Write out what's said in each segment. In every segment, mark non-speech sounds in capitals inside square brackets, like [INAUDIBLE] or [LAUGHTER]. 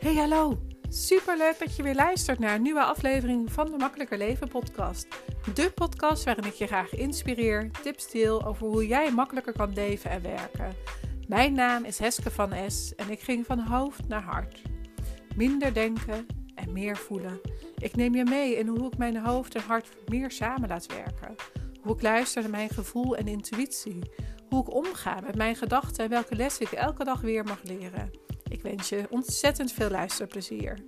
Hey hallo, superleuk dat je weer luistert naar een nieuwe aflevering van de Makkelijker Leven podcast. De podcast waarin ik je graag inspireer, tips deel over hoe jij makkelijker kan leven en werken. Mijn naam is Heske van S en ik ging van hoofd naar hart. Minder denken en meer voelen. Ik neem je mee in hoe ik mijn hoofd en hart meer samen laat werken. Hoe ik luister naar mijn gevoel en intuïtie. Hoe ik omga met mijn gedachten en welke lessen ik elke dag weer mag leren. Ik wens je ontzettend veel luisterplezier.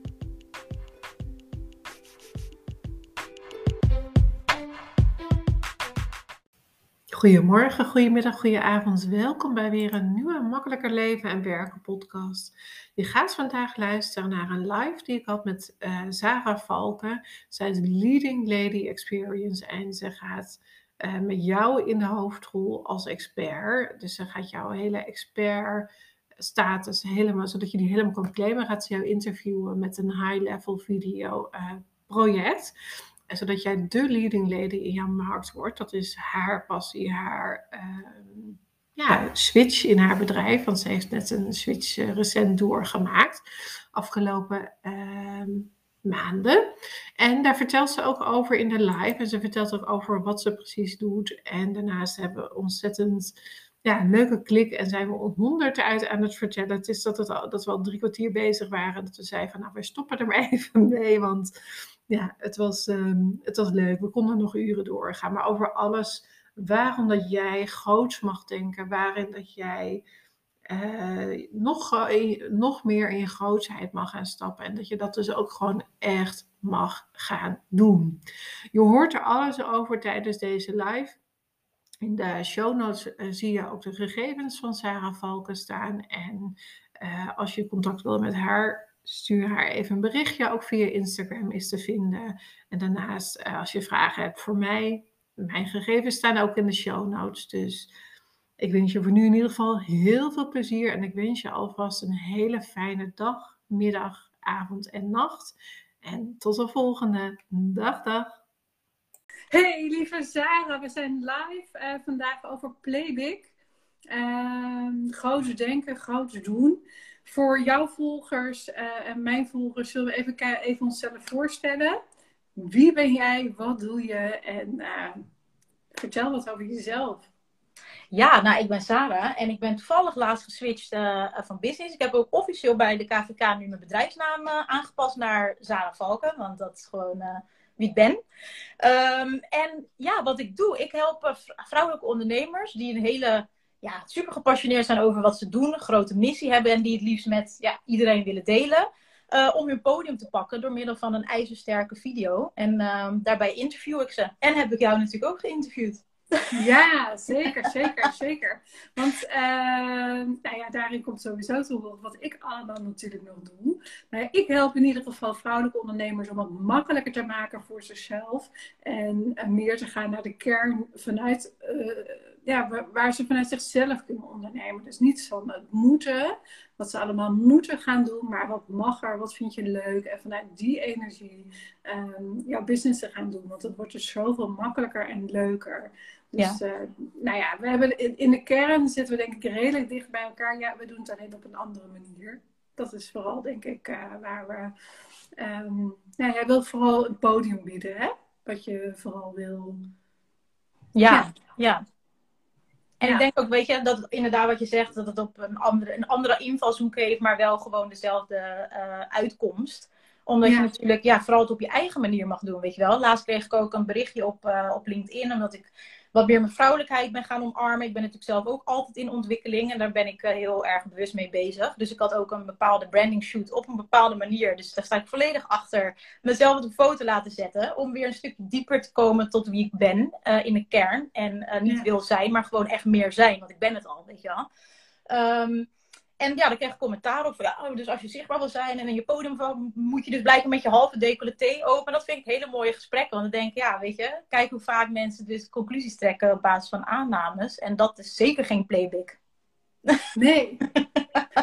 Goedemorgen, goedemiddag, goedenavond. Welkom bij weer een nieuwe Makkelijker Leven en Werken podcast. Je gaat vandaag luisteren naar een live die ik had met uh, Sarah Valken. Zij is Leading Lady Experience en ze gaat uh, met jou in de hoofdrol als expert. Dus ze gaat jouw hele expert status helemaal, zodat je die helemaal kan claimen, gaat ze jou interviewen met een high-level video uh, project. En zodat jij de leading lady in jouw markt wordt. Dat is haar passie, haar uh, ja, switch in haar bedrijf. Want ze heeft net een switch uh, recent doorgemaakt. Afgelopen ehm, maanden. En daar vertelt ze ook over in de live. En ze vertelt ook over wat ze precies doet. En daarnaast hebben we ontzettend ja, een leuke klik en zijn we honderd uit aan het vertellen. Het is dat, het dat we al drie kwartier bezig waren. Dat we zeiden van nou, we stoppen er maar [LAUGHS] even mee. Want ja, het was, um, het was leuk. We konden nog uren doorgaan. Maar over alles waarom dat jij groots mag denken. Waarin dat jij uh, nog, uh, nog meer in je grootsheid mag gaan stappen. En dat je dat dus ook gewoon echt mag gaan doen. Je hoort er alles over tijdens deze live. In de show notes uh, zie je ook de gegevens van Sarah Valken staan. En uh, als je contact wil met haar, stuur haar even een berichtje. Ook via Instagram is te vinden. En daarnaast, uh, als je vragen hebt voor mij, mijn gegevens staan ook in de show notes. Dus ik wens je voor nu in ieder geval heel veel plezier. En ik wens je alvast een hele fijne dag, middag, avond en nacht. En tot de volgende. Dag, dag. Hey lieve Sarah, we zijn live uh, vandaag over Playbig. Uh, groot denken, groot doen. Voor jouw volgers uh, en mijn volgers zullen we even, even onszelf voorstellen. Wie ben jij? Wat doe je? En uh, vertel wat over jezelf. Ja, nou, ik ben Sarah en ik ben toevallig laatst geswitcht uh, van business. Ik heb ook officieel bij de KVK nu mijn bedrijfsnaam aangepast naar Sarah Valken, want dat is gewoon wie ik ben. Um, en ja, wat ik doe, ik help vrouwelijke ondernemers die een hele, ja, super gepassioneerd zijn over wat ze doen, een grote missie hebben en die het liefst met ja, iedereen willen delen. om hun podium te pakken door middel van een ijzersterke video. En daarbij interview ik ze. En heb ik jou natuurlijk ook geïnterviewd. Ja, zeker, zeker, zeker. Want uh, nou ja, daarin komt sowieso toe wat ik allemaal natuurlijk nog doe. Ja, ik help in ieder geval vrouwelijke ondernemers om het makkelijker te maken voor zichzelf. En uh, meer te gaan naar de kern vanuit, uh, ja, waar, ze vanuit zichzelf kunnen ondernemen. Dus niet van het moeten, wat ze allemaal moeten gaan doen, maar wat mag er, wat vind je leuk. En vanuit die energie um, jouw business te gaan doen. Want het wordt dus zoveel makkelijker en leuker. Dus ja. Uh, nou ja, we hebben in, in, de kern zitten we denk ik redelijk dicht bij elkaar. Ja, we doen het alleen op een andere manier. Dat is vooral denk ik uh, waar we... Um, nou, jij wilt vooral een podium bieden, hè? Wat je vooral wil... Ja, ja. ja. En ja. ik denk ook, weet je, dat inderdaad wat je zegt, dat het op een andere, een andere invalshoek heeft, maar wel gewoon dezelfde uh, uitkomst omdat ja. je natuurlijk ja, vooral het op je eigen manier mag doen, weet je wel. Laatst kreeg ik ook een berichtje op, uh, op LinkedIn, omdat ik wat meer mijn vrouwelijkheid ben gaan omarmen. Ik ben natuurlijk zelf ook altijd in ontwikkeling en daar ben ik uh, heel erg bewust mee bezig. Dus ik had ook een bepaalde branding shoot op een bepaalde manier. Dus daar sta ik volledig achter mezelf op een foto laten zetten. Om weer een stukje dieper te komen tot wie ik ben uh, in de kern. En uh, niet ja. wil zijn, maar gewoon echt meer zijn. Want ik ben het al, weet je wel. Um, en ja, dan kreeg ik commentaar op van ja, dus als je zichtbaar wil zijn en in je podium moet je dus blijken met je halve decolleté open. En dat vind ik hele mooie gesprekken. Want dan denk ik, ja, weet je, kijk hoe vaak mensen dus conclusies trekken op basis van aannames. En dat is zeker geen playback. Nee. [LAUGHS]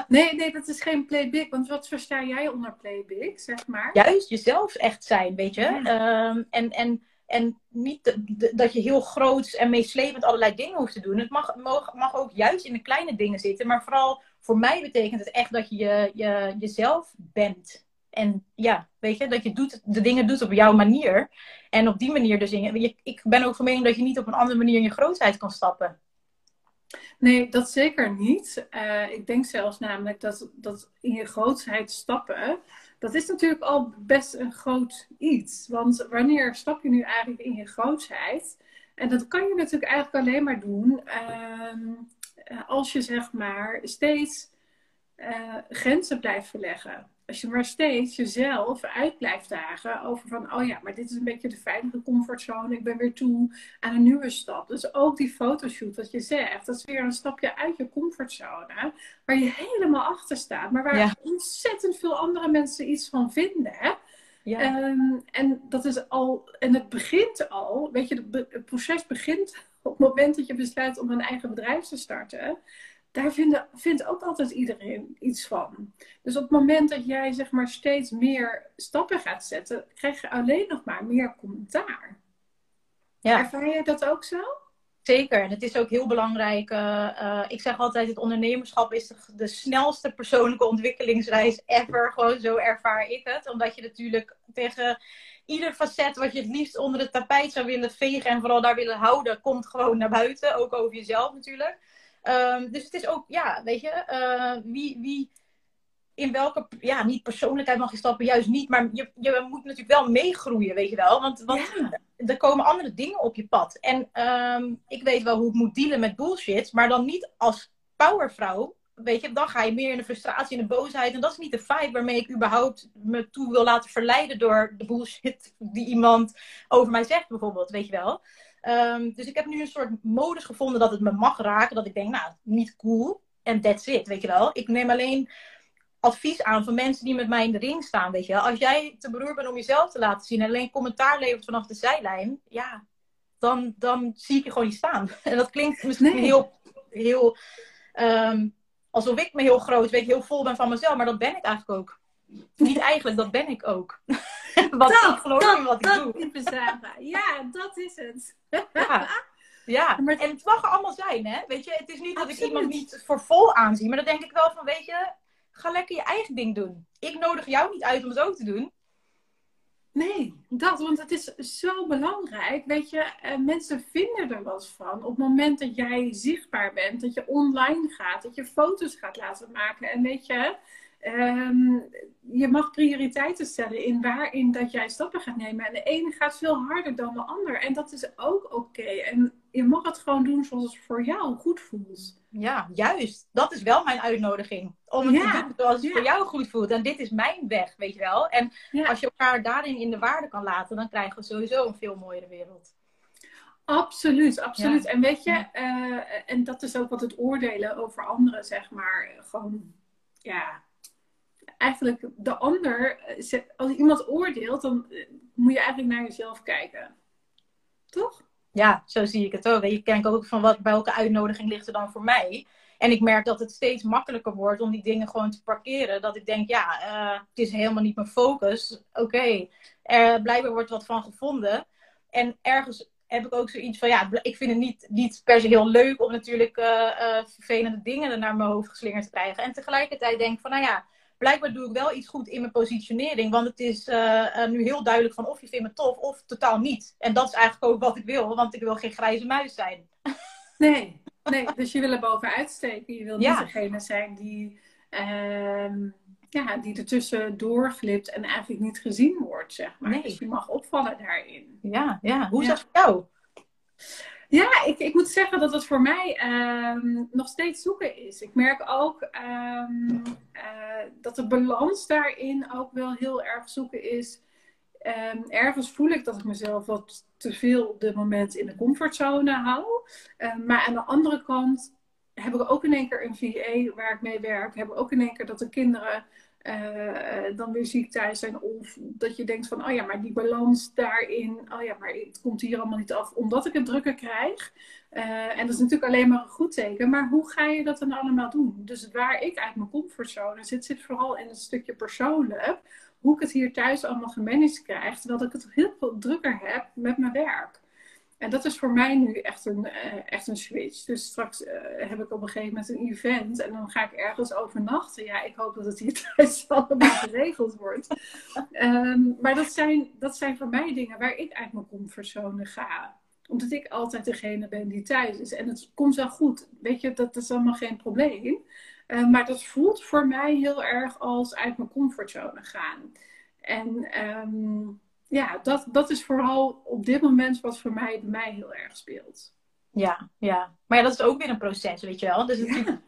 Nee, nee, dat is geen playback. Want wat versta jij onder playback, zeg maar? Juist, jezelf echt zijn, weet je. Ja. Um, en, en En niet dat je heel groot en meeslepend allerlei dingen hoeft te doen. Het mag, mag, mag ook juist in de kleine dingen zitten. Maar vooral voor mij betekent het echt dat je, je, je jezelf bent. En ja, weet je, dat je doet, de dingen doet op jouw manier. En op die manier dus in, ik ben ook van mening dat je niet op een andere manier in je grootheid kan stappen. Nee, dat zeker niet. Uh, ik denk zelfs namelijk dat, dat in je grootheid stappen, dat is natuurlijk al best een groot iets. Want wanneer stap je nu eigenlijk in je grootheid? En dat kan je natuurlijk eigenlijk alleen maar doen uh, als je zeg maar steeds uh, grenzen blijft verleggen als je maar steeds jezelf uit blijft dagen over van, oh ja, maar dit is een beetje de veilige comfortzone. Ik ben weer toe aan een nieuwe stap. Dus ook die fotoshoot, wat je zegt, dat is weer een stapje uit je comfortzone. Waar je helemaal achter staat, maar waar ontzettend veel andere mensen iets van vinden. Hè? Ja. Ehm, en dat is al, en het begint al, weet je, het proces begint op het moment dat je besluit om een eigen bedrijf te starten daar vinden, vindt ook altijd iedereen iets van. Dus op het moment dat jij zeg maar steeds meer stappen gaat zetten, krijg je alleen nog maar meer commentaar. Ja. Ervaar je dat ook zo? Zeker, en het is ook heel belangrijk. Uh, uh, ik zeg altijd: het ondernemerschap is de, de, snelste persoonlijke ontwikkelingsreis ever. Gewoon zo ervaar ik het. Omdat je natuurlijk tegen ieder facet wat je het liefst onder het tapijt zou willen vegen en vooral daar willen houden, komt gewoon naar buiten. Ook over jezelf natuurlijk. Um, dus het is ook, ja, weet je, uh, wie, wie in welke, ja, niet persoonlijkheid mag je stappen, juist niet, maar je, je moet natuurlijk wel meegroeien, weet je wel. Want, want er komen andere dingen op je pad. En um, ik weet wel hoe ik moet dealen met bullshit, maar dan niet als powervrouw. Weet je, dan ga je meer in de frustratie en de boosheid. En dat is niet de vibe waarmee ik überhaupt me toe wil laten verleiden door de bullshit die iemand over mij zegt, bijvoorbeeld. Weet je wel. Um, dus ik heb nu een soort modus gevonden dat het me mag raken. Dat ik denk, nou, niet cool. En that's it, weet je wel. Ik neem alleen advies aan van mensen die met mij in de ring staan, weet je wel. Als jij te beroerd bent om jezelf te laten zien en alleen commentaar levert vanaf de zijlijn, ja, dan, dan zie ik je gewoon niet staan. [LAUGHS] En dat klinkt misschien heel, heel um, alsof ik me heel groot, weet je, heel vol ben van mezelf, maar dat ben ik eigenlijk ook. Niet eigenlijk, dat ben ik ook. [LAUGHS] wat dat, ik geloof in wat dat, ik doe. Ja, dat is het. ja. Ja, [LAUGHS] en het mag allemaal zijn, hè? Weet je, het is niet dat ik iemand niet voor vol aanzie, maar dan denk ik wel van, weet je, ga lekker je eigen ding doen. Ik nodig jou niet uit om het ook te doen. Nee, dat, want het is zo belangrijk. Weet je, eh, mensen vinden er wat van. Op het moment dat jij zichtbaar bent, dat je online gaat, dat je foto's gaat laten maken. En weet je, Um, je mag prioriteiten stellen in waarin dat jij stappen gaat nemen. En de ene gaat veel harder dan de ander. En dat is ook oké. En je mag het gewoon doen zoals het voor jou goed voelt. Ja, juist. Dat is wel mijn uitnodiging. Om het te doen zoals het voor jou goed voelt. En dit is mijn weg, weet je wel. En als je elkaar daarin in de waarde kan laten, dan krijgen we sowieso een veel mooiere wereld. Absoluut, absoluut. En weet je, uh, en dat is ook wat het oordelen over anderen, zeg maar, gewoon, ja, eigenlijk de ander, eh, als iemand oordeelt, dan eh, moet je eigenlijk naar jezelf kijken. Toch? Ja, zo zie ik het ook. Je kijk ook van wat, bij welke uitnodiging ligt er dan voor mij. En ik merk dat het steeds makkelijker wordt om die dingen gewoon te parkeren. Dat ik denk, ja, uh, het is helemaal niet mijn focus. Oké, er blijkbaar wordt wat van gevonden. En ergens heb ik ook zoiets van, ja, ik vind het niet, niet per se heel leuk om natuurlijk vervelende dingen naar mijn hoofd geslingerd te krijgen. En tegelijkertijd denk ik van, nou ja, blijkbaar doe ik wel iets goed in mijn positionering. Want het is uh, nu heel duidelijk van of je vindt me tof of totaal niet. En dat is eigenlijk ook wat ik wil, want ik wil geen grijze muis zijn. [LAUGHS] Nee, nee dus je wil er bovenuit steken. Je wil niet degene zijn die, uh, ja, die ertussen doorglipt en eigenlijk niet gezien wordt, zeg maar. Nee. Dus je mag opvallen daarin. Ja, ja. Hoe is dat voor jou? Ja, ik, ik moet zeggen dat het voor mij um, nog steeds zoeken is. Ik merk ook um, uh, dat de balans daarin ook wel heel erg zoeken is. Um, ergens voel ik dat ik mezelf wat te veel op dit moment in de comfortzone hou. maar aan de andere kant heb ik ook in één keer een VA waar ik mee werk. Heb ik ook in één keer dat de kinderen uh, dan weer ziek thuis zijn. Of dat je denkt van, oh ja, maar die balans daarin, oh ja, maar het komt hier allemaal niet af omdat ik het drukker krijg. Uh, en dat is natuurlijk alleen maar een goed teken. Maar hoe ga je dat dan allemaal doen? Dus waar ik uit mijn comfortzone zit, zit vooral in het stukje persoonlijk. hoe ik het hier thuis allemaal gemanaged krijg, terwijl ik het heel veel drukker heb met mijn werk. En dat is voor mij nu echt een, uh, echt een switch. Dus straks uh, heb ik op een gegeven moment een event en dan ga ik ergens overnachten. Ja, ik hoop dat het hier [LAUGHS] thuis allemaal geregeld wordt. Um, maar dat zijn, dat zijn voor mij dingen waar ik uit mijn comfortzone ga. Omdat ik altijd degene ben die thuis is. En het komt wel goed. Weet je, dat, dat is allemaal geen probleem. Uh, maar dat voelt voor mij heel erg als uit mijn comfortzone gaan. En um, ja, dat, dat is vooral op dit moment wat voor mij, bij mij heel erg speelt. Ja, ja. Maar ja, dat is ook weer een proces, weet je wel. Dus ja.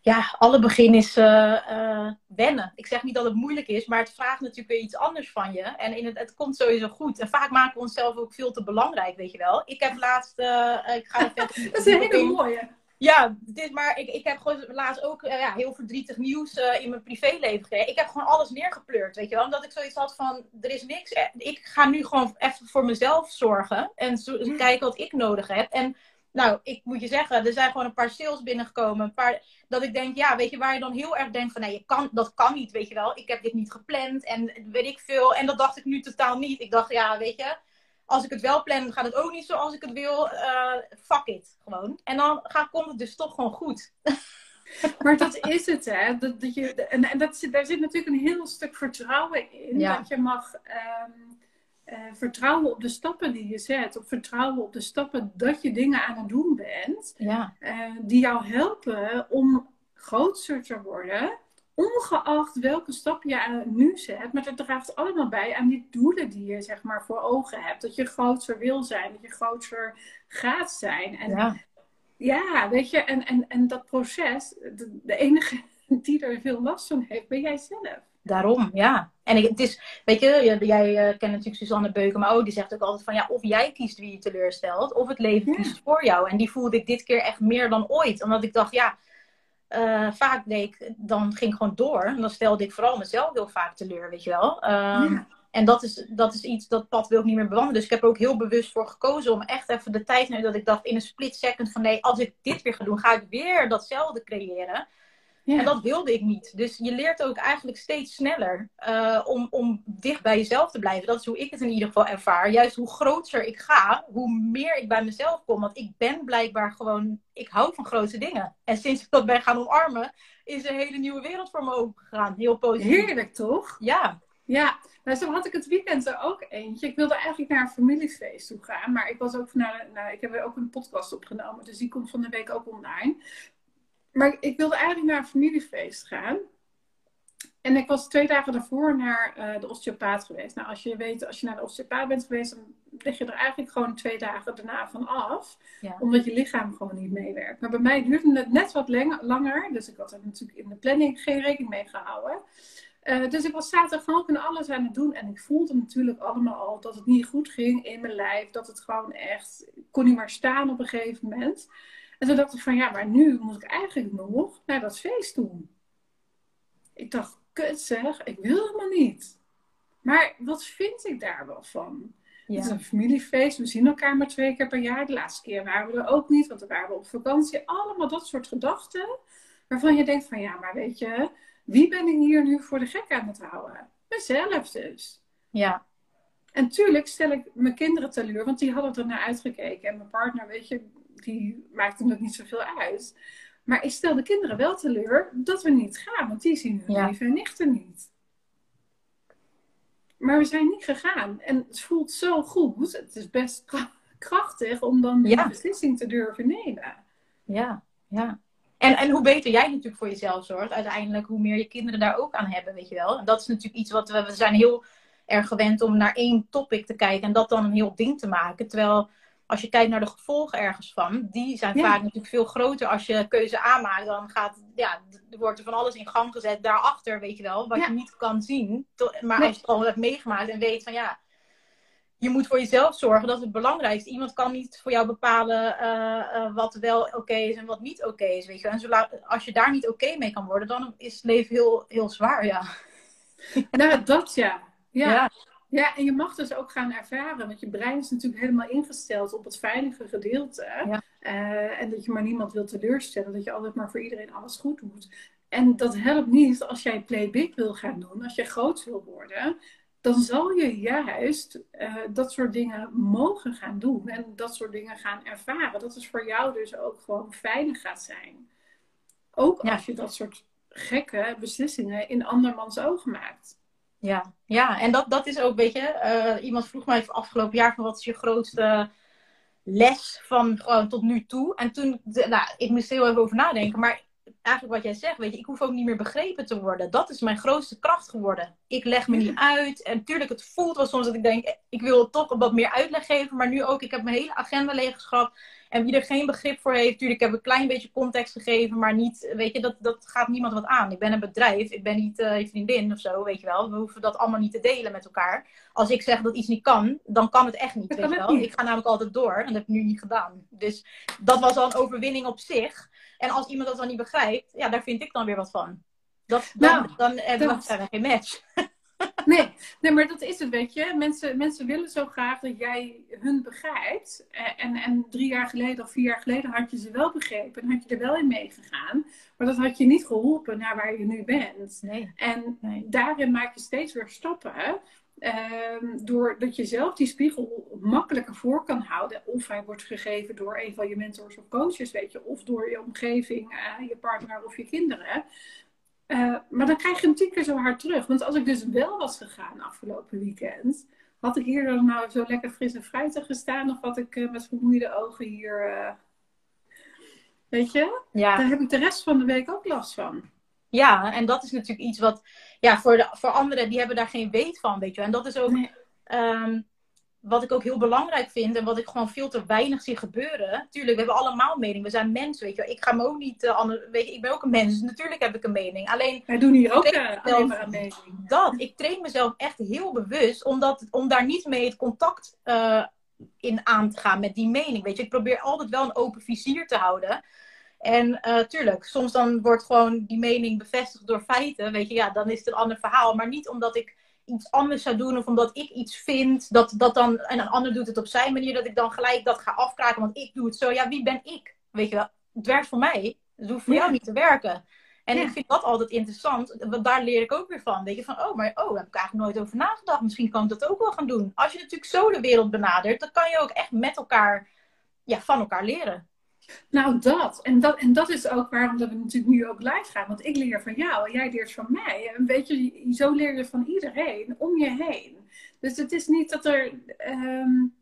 ja, alle begin is uh, wennen. Ik zeg niet dat het moeilijk is, maar het vraagt natuurlijk weer iets anders van je. En in het, het komt sowieso goed. En vaak maken we onszelf ook veel te belangrijk, weet je wel. Ik heb laatst, uh, ik ga even... [LAUGHS] dat is een hele mooie. Ja, dit, maar ik, ik heb gewoon laatst ook uh, ja, heel verdrietig nieuws uh, in mijn privéleven gekregen. Ik heb gewoon alles neergepleurd, weet je wel. Omdat ik zoiets had van, er is niks. Eh, ik ga nu gewoon even voor mezelf zorgen. En zo, mm. kijken wat ik nodig heb. En nou, ik moet je zeggen, er zijn gewoon een paar sales binnengekomen. Een paar, dat ik denk, ja, weet je, waar je dan heel erg denkt van, nee, je kan, dat kan niet, weet je wel. Ik heb dit niet gepland en weet ik veel. En dat dacht ik nu totaal niet. Ik dacht, ja, weet je als ik het wel plan, gaat het ook niet zoals ik het wil. Uh, fuck it, gewoon. En dan gaat, komt het dus toch gewoon goed. [LAUGHS] Maar dat is het, hè? Dat, dat je, en en dat, daar zit natuurlijk een heel stuk vertrouwen in. Dat je mag um, uh, vertrouwen op de stappen die je zet. Op vertrouwen op de stappen dat je dingen aan het doen bent. Ja. Uh, die jou helpen om groter te worden ongeacht welke stap je nu zet, maar het draagt allemaal bij aan die doelen die je zeg maar voor ogen hebt. Dat je groter wil zijn, dat je groter gaat zijn. En ja, ja weet je, en, en, en dat proces, de, de enige [LAUGHS] die er veel last van heeft, ben jij zelf. Daarom, ja. En ik, het is, weet je, jij uh, kent natuurlijk Suzanne Beuken, maar ook die zegt ook altijd van ja, of jij kiest wie je teleurstelt, of het leven kiest voor jou. En die voelde ik dit keer echt meer dan ooit. Omdat ik dacht, ja, uh, vaak deed ik, dan ging ik gewoon door. En dan stelde ik vooral mezelf heel vaak teleur, weet je wel. Um, En dat is, dat is iets, dat pad wil ik niet meer bewandelen. Dus ik heb er ook heel bewust voor gekozen om echt even de tijd nemen dat ik dacht in een split second van nee, als ik dit weer ga doen, ga ik weer datzelfde creëren. Ja. En dat wilde ik niet. Dus je leert ook eigenlijk steeds sneller uh, om, om dicht bij jezelf te blijven. Dat is hoe ik het in ieder geval ervaar. Juist hoe groter ik ga, hoe meer ik bij mezelf kom. Want ik ben blijkbaar gewoon, ik hou van grote dingen. En sinds ik dat ben gaan omarmen, is een hele nieuwe wereld voor me opengegaan. Heel positief. Heerlijk toch? Ja. Ja, nou, zo had ik het weekend er ook eentje. Ik wilde eigenlijk naar een familiefeest toe gaan. Maar ik was ook naar, nou, ik heb er ook een podcast opgenomen. Dus die komt van de week ook online. Maar ik wilde eigenlijk naar een familiefeest gaan. En ik was twee dagen daarvoor naar uh, de osteopaat geweest. Nou, als je weet, als je naar de osteopaat bent geweest, dan leg je er eigenlijk gewoon twee dagen daarna van af. Ja. Omdat je lichaam gewoon niet meewerkt. Maar bij mij duurde het net wat langer. Dus ik had er natuurlijk in de planning geen rekening mee gehouden. Uh, dus ik was zaterdag gewoon ook alles aan het doen. En ik voelde natuurlijk allemaal al dat het niet goed ging in mijn lijf. Dat het gewoon echt, ik kon niet meer staan op een gegeven moment. En toen dacht ik van ja, maar nu moet ik eigenlijk nog naar dat feest toe. Ik dacht, kut zeg, ik wil helemaal niet. Maar wat vind ik daar wel van? Ja. Het is een familiefeest, we zien elkaar maar twee keer per jaar. De laatste keer waren we er ook niet, want we waren op vakantie. Allemaal dat soort gedachten, waarvan je denkt van ja, maar weet je, wie ben ik hier nu voor de gek aan het houden? Mezelf dus. Ja. En tuurlijk stel ik mijn kinderen teleur, want die hadden er naar uitgekeken. En mijn partner, weet je, die maakte het niet zoveel uit. Maar ik stel de kinderen wel teleur dat we niet gaan, want die zien hun ja. en nichten niet. Maar we zijn niet gegaan. En het voelt zo goed. Het is best krachtig om dan ja. die beslissing te durven nemen. Ja, ja. En, en hoe beter jij natuurlijk voor jezelf zorgt, uiteindelijk hoe meer je kinderen daar ook aan hebben, weet je wel. En dat is natuurlijk iets wat we, we zijn heel erg gewend om naar één topic te kijken en dat dan een heel ding te maken. Terwijl als je kijkt naar de gevolgen ergens van, die zijn vaak natuurlijk veel groter. Als je keuze aanmaakt, dan gaat, ja, er wordt er van alles in gang gezet daarachter, weet je wel, wat je niet kan zien. Maar als je het al hebt meegemaakt en weet van ja, je moet voor jezelf zorgen, dat is het belangrijkste. Iemand kan niet voor jou bepalen uh, uh, wat wel oké is en wat niet oké is, weet je. En zolang, als je daar niet oké mee kan worden, dan is het leven heel, heel zwaar, ja. Nou, dat ja. ja. ja. Ja, en je mag dus ook gaan ervaren, want je brein is natuurlijk helemaal ingesteld op het veilige gedeelte. Uh, en dat je maar niemand wil teleurstellen. Dat je altijd maar voor iedereen alles goed doet. En dat helpt niet als jij play big wil gaan doen. Als je groot wil worden. Dan zal je juist uh, dat soort dingen mogen gaan doen. En dat soort dingen gaan ervaren. Dat is voor jou dus ook gewoon fijner gaat zijn. Ook als je dat soort gekke beslissingen in andermans ogen maakt. Ja, ja. en dat, dat is ook, weet je, uh, iemand vroeg mij afgelopen jaar van wat is je grootste les van gewoon tot nu toe. En toen, nou, ik moest heel even over nadenken, maar eigenlijk wat jij zegt, weet je, ik hoef ook niet meer begrepen te worden. Dat is mijn grootste kracht geworden. Ik leg me niet uit. En tuurlijk, het voelt wel soms dat ik denk, ik wil toch wat meer uitleg geven. Maar nu ook, ik heb mijn hele agenda leeggeschrapt. En wie er geen begrip voor heeft, tuurlijk, ik heb een klein beetje context gegeven. Maar niet, weet je, dat, dat gaat niemand wat aan. Ik ben een bedrijf, ik ben niet uh, vriendin of zo, weet je wel. We hoeven dat allemaal niet te delen met elkaar. Als ik zeg dat iets niet kan, dan kan het echt niet, weet je wel. Ik ga namelijk altijd door en dat heb ik nu niet gedaan. Dus dat was al een overwinning op zich. En als iemand dat dan niet begrijpt, ja, daar vind ik dan weer wat van. Dat, dan nou, dan, dan dat... zijn we geen match. [LAUGHS] Nee, nee, maar dat is het, weet je. Mensen, mensen willen zo graag dat jij hun begrijpt. En, en drie jaar geleden of vier jaar geleden had je ze wel begrepen. En had je er wel in meegegaan. Maar dat had je niet geholpen naar waar je nu bent. Nee. En daarin maak je steeds weer stappen. Um, doordat je zelf die spiegel makkelijker voor kan houden. Of hij wordt gegeven door een van je mentors of coaches, weet je. Of door je omgeving, uh, je partner of je kinderen. Uh, maar dan krijg je hem tien keer zo hard terug. Want als ik dus wel was gegaan afgelopen weekend. Had ik hier dan nou zo lekker fris en fruitig gestaan? Of had ik uh, met vermoeide ogen hier... weet je? Ja. Daar heb ik de rest van de week ook last van. Ja, en dat is natuurlijk iets wat ja, voor, de, voor anderen die hebben daar geen weet van, weet je. En dat is ook ehm, wat ik ook heel belangrijk vind en wat ik gewoon veel te weinig zie gebeuren. Tuurlijk, we hebben allemaal mening. We zijn mensen, weet je. Ik ga me ook niet, uh, weet je, ik ben ook een mens, dus natuurlijk heb ik een mening. Alleen. Wij doen hier ook uh, alleen maar een mening. Dat, ik train mezelf echt heel bewust omdat, om daar niet mee het contact uh, in aan te gaan met die mening. Weet je, ik probeer altijd wel een open vizier te houden. En uh, tuurlijk, soms dan wordt gewoon die mening bevestigd door feiten. Weet je, ja, dan is het een ander verhaal. Maar niet omdat ik iets anders zou doen of omdat ik iets vind, dat, dat dan, en een ander doet het op zijn manier, dat ik dan gelijk dat ga afkraken, want ik doe het zo. Ja, wie ben ik? Weet je wel, het werkt voor mij, het hoeft voor jou niet te werken. En ik vind dat altijd interessant, want daar leer ik ook weer van. Weet je, van, oh, maar oh, daar heb ik eigenlijk nooit over nagedacht. Misschien kan ik dat ook wel gaan doen. Als je natuurlijk zo de wereld benadert, dan kan je ook echt met elkaar, ja, van elkaar leren. Nou, dat. En, dat. en dat is ook waarom dat we natuurlijk nu ook live gaan. Want ik leer van jou en jij leert van mij. En weet je, zo leer je van iedereen om je heen. Dus het is niet dat er... Um,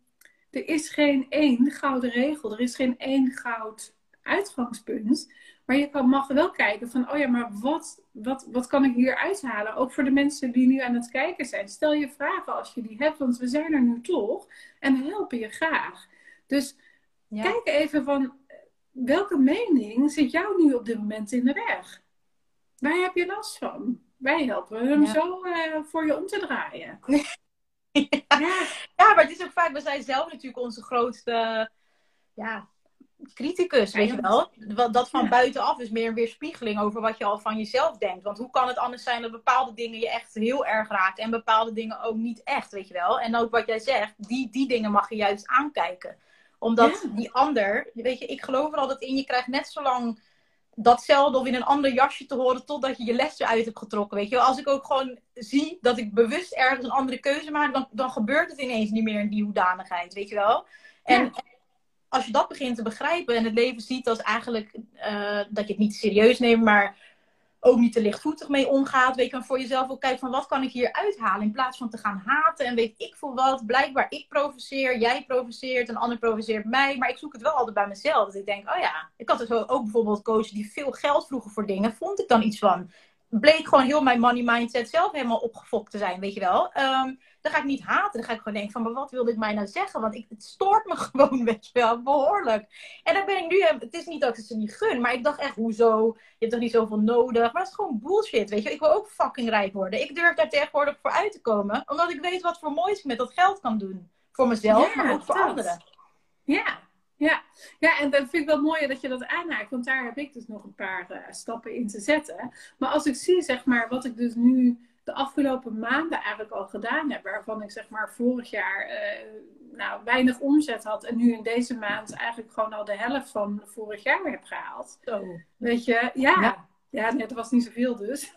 er is geen één gouden regel. Er is geen één goud uitgangspunt. Maar je kan, mag wel kijken van, oh ja, maar wat, wat, wat kan ik hier uithalen? Ook voor de mensen die nu aan het kijken zijn. Stel je vragen als je die hebt, want we zijn er nu toch. En we helpen je graag. Dus kijk even van, welke mening zit jou nu op dit moment in de weg? Waar heb je last van? Wij helpen hem zo uh, voor je om te draaien. [LAUGHS] ja. ja. maar het is ook vaak, we zijn zelf natuurlijk onze grootste ja, criticus, weet je wel. Dat van buitenaf is meer een weerspiegeling over wat je al van jezelf denkt. Want hoe kan het anders zijn dat bepaalde dingen je echt heel erg raken en bepaalde dingen ook niet echt, weet je wel. En ook wat jij zegt, die, die dingen mag je juist aankijken omdat die ander, weet je, ik geloof er altijd in, je krijgt net zo lang datzelfde of in een ander jasje te horen totdat je je les eruit hebt getrokken. Weet je, als ik ook gewoon zie dat ik bewust ergens een andere keuze maak, dan, dan gebeurt het ineens niet meer in die hoedanigheid, weet je wel. En als je dat begint te begrijpen en het leven ziet als eigenlijk uh, dat je het niet serieus neemt, maar ook niet te lichtvoetig mee omgaat. Weet je, en voor jezelf ook kijkt van wat kan ik hier uithalen. In plaats van te gaan haten en weet ik voor wat. Blijkbaar ik provoceer, jij provoceert, een ander provoceert mij. Maar ik zoek het wel altijd bij mezelf. Dat ik denk, oh ja, ik had dus ook bijvoorbeeld coaches die veel geld vroegen voor dingen. Vond ik dan iets van. Bleek gewoon heel mijn money mindset zelf helemaal opgefokt te zijn, weet je wel. Um, dan ga ik niet haten. Dan ga ik gewoon denken van, maar wat wil dit mij nou zeggen? Want ik, het stoort me [LAUGHS] gewoon, weet je wel, behoorlijk. En dan ben ik nu, het is niet dat ik ze niet gun, maar ik dacht echt, hoezo? Je hebt toch niet zoveel nodig? Maar dat is gewoon bullshit, weet je. Ik wil ook fucking rijk worden. Ik durf daar tegenwoordig voor uit te komen, omdat ik weet wat voor moois ik met dat geld kan doen. Voor mezelf, maar ook voor anderen. Ja, ja. ja, en dat vind ik wel mooi dat je dat aanhaakt. Want daar heb ik dus nog een paar uh, stappen in te zetten. Maar als ik zie, zeg maar, wat ik dus nu de afgelopen maanden eigenlijk al gedaan heb. Waarvan ik zeg maar vorig jaar uh, nou, weinig omzet had. En nu in deze maand eigenlijk gewoon al de helft van vorig jaar heb gehaald. Zo. Weet je, ja. Ja, ja net was niet zoveel dus.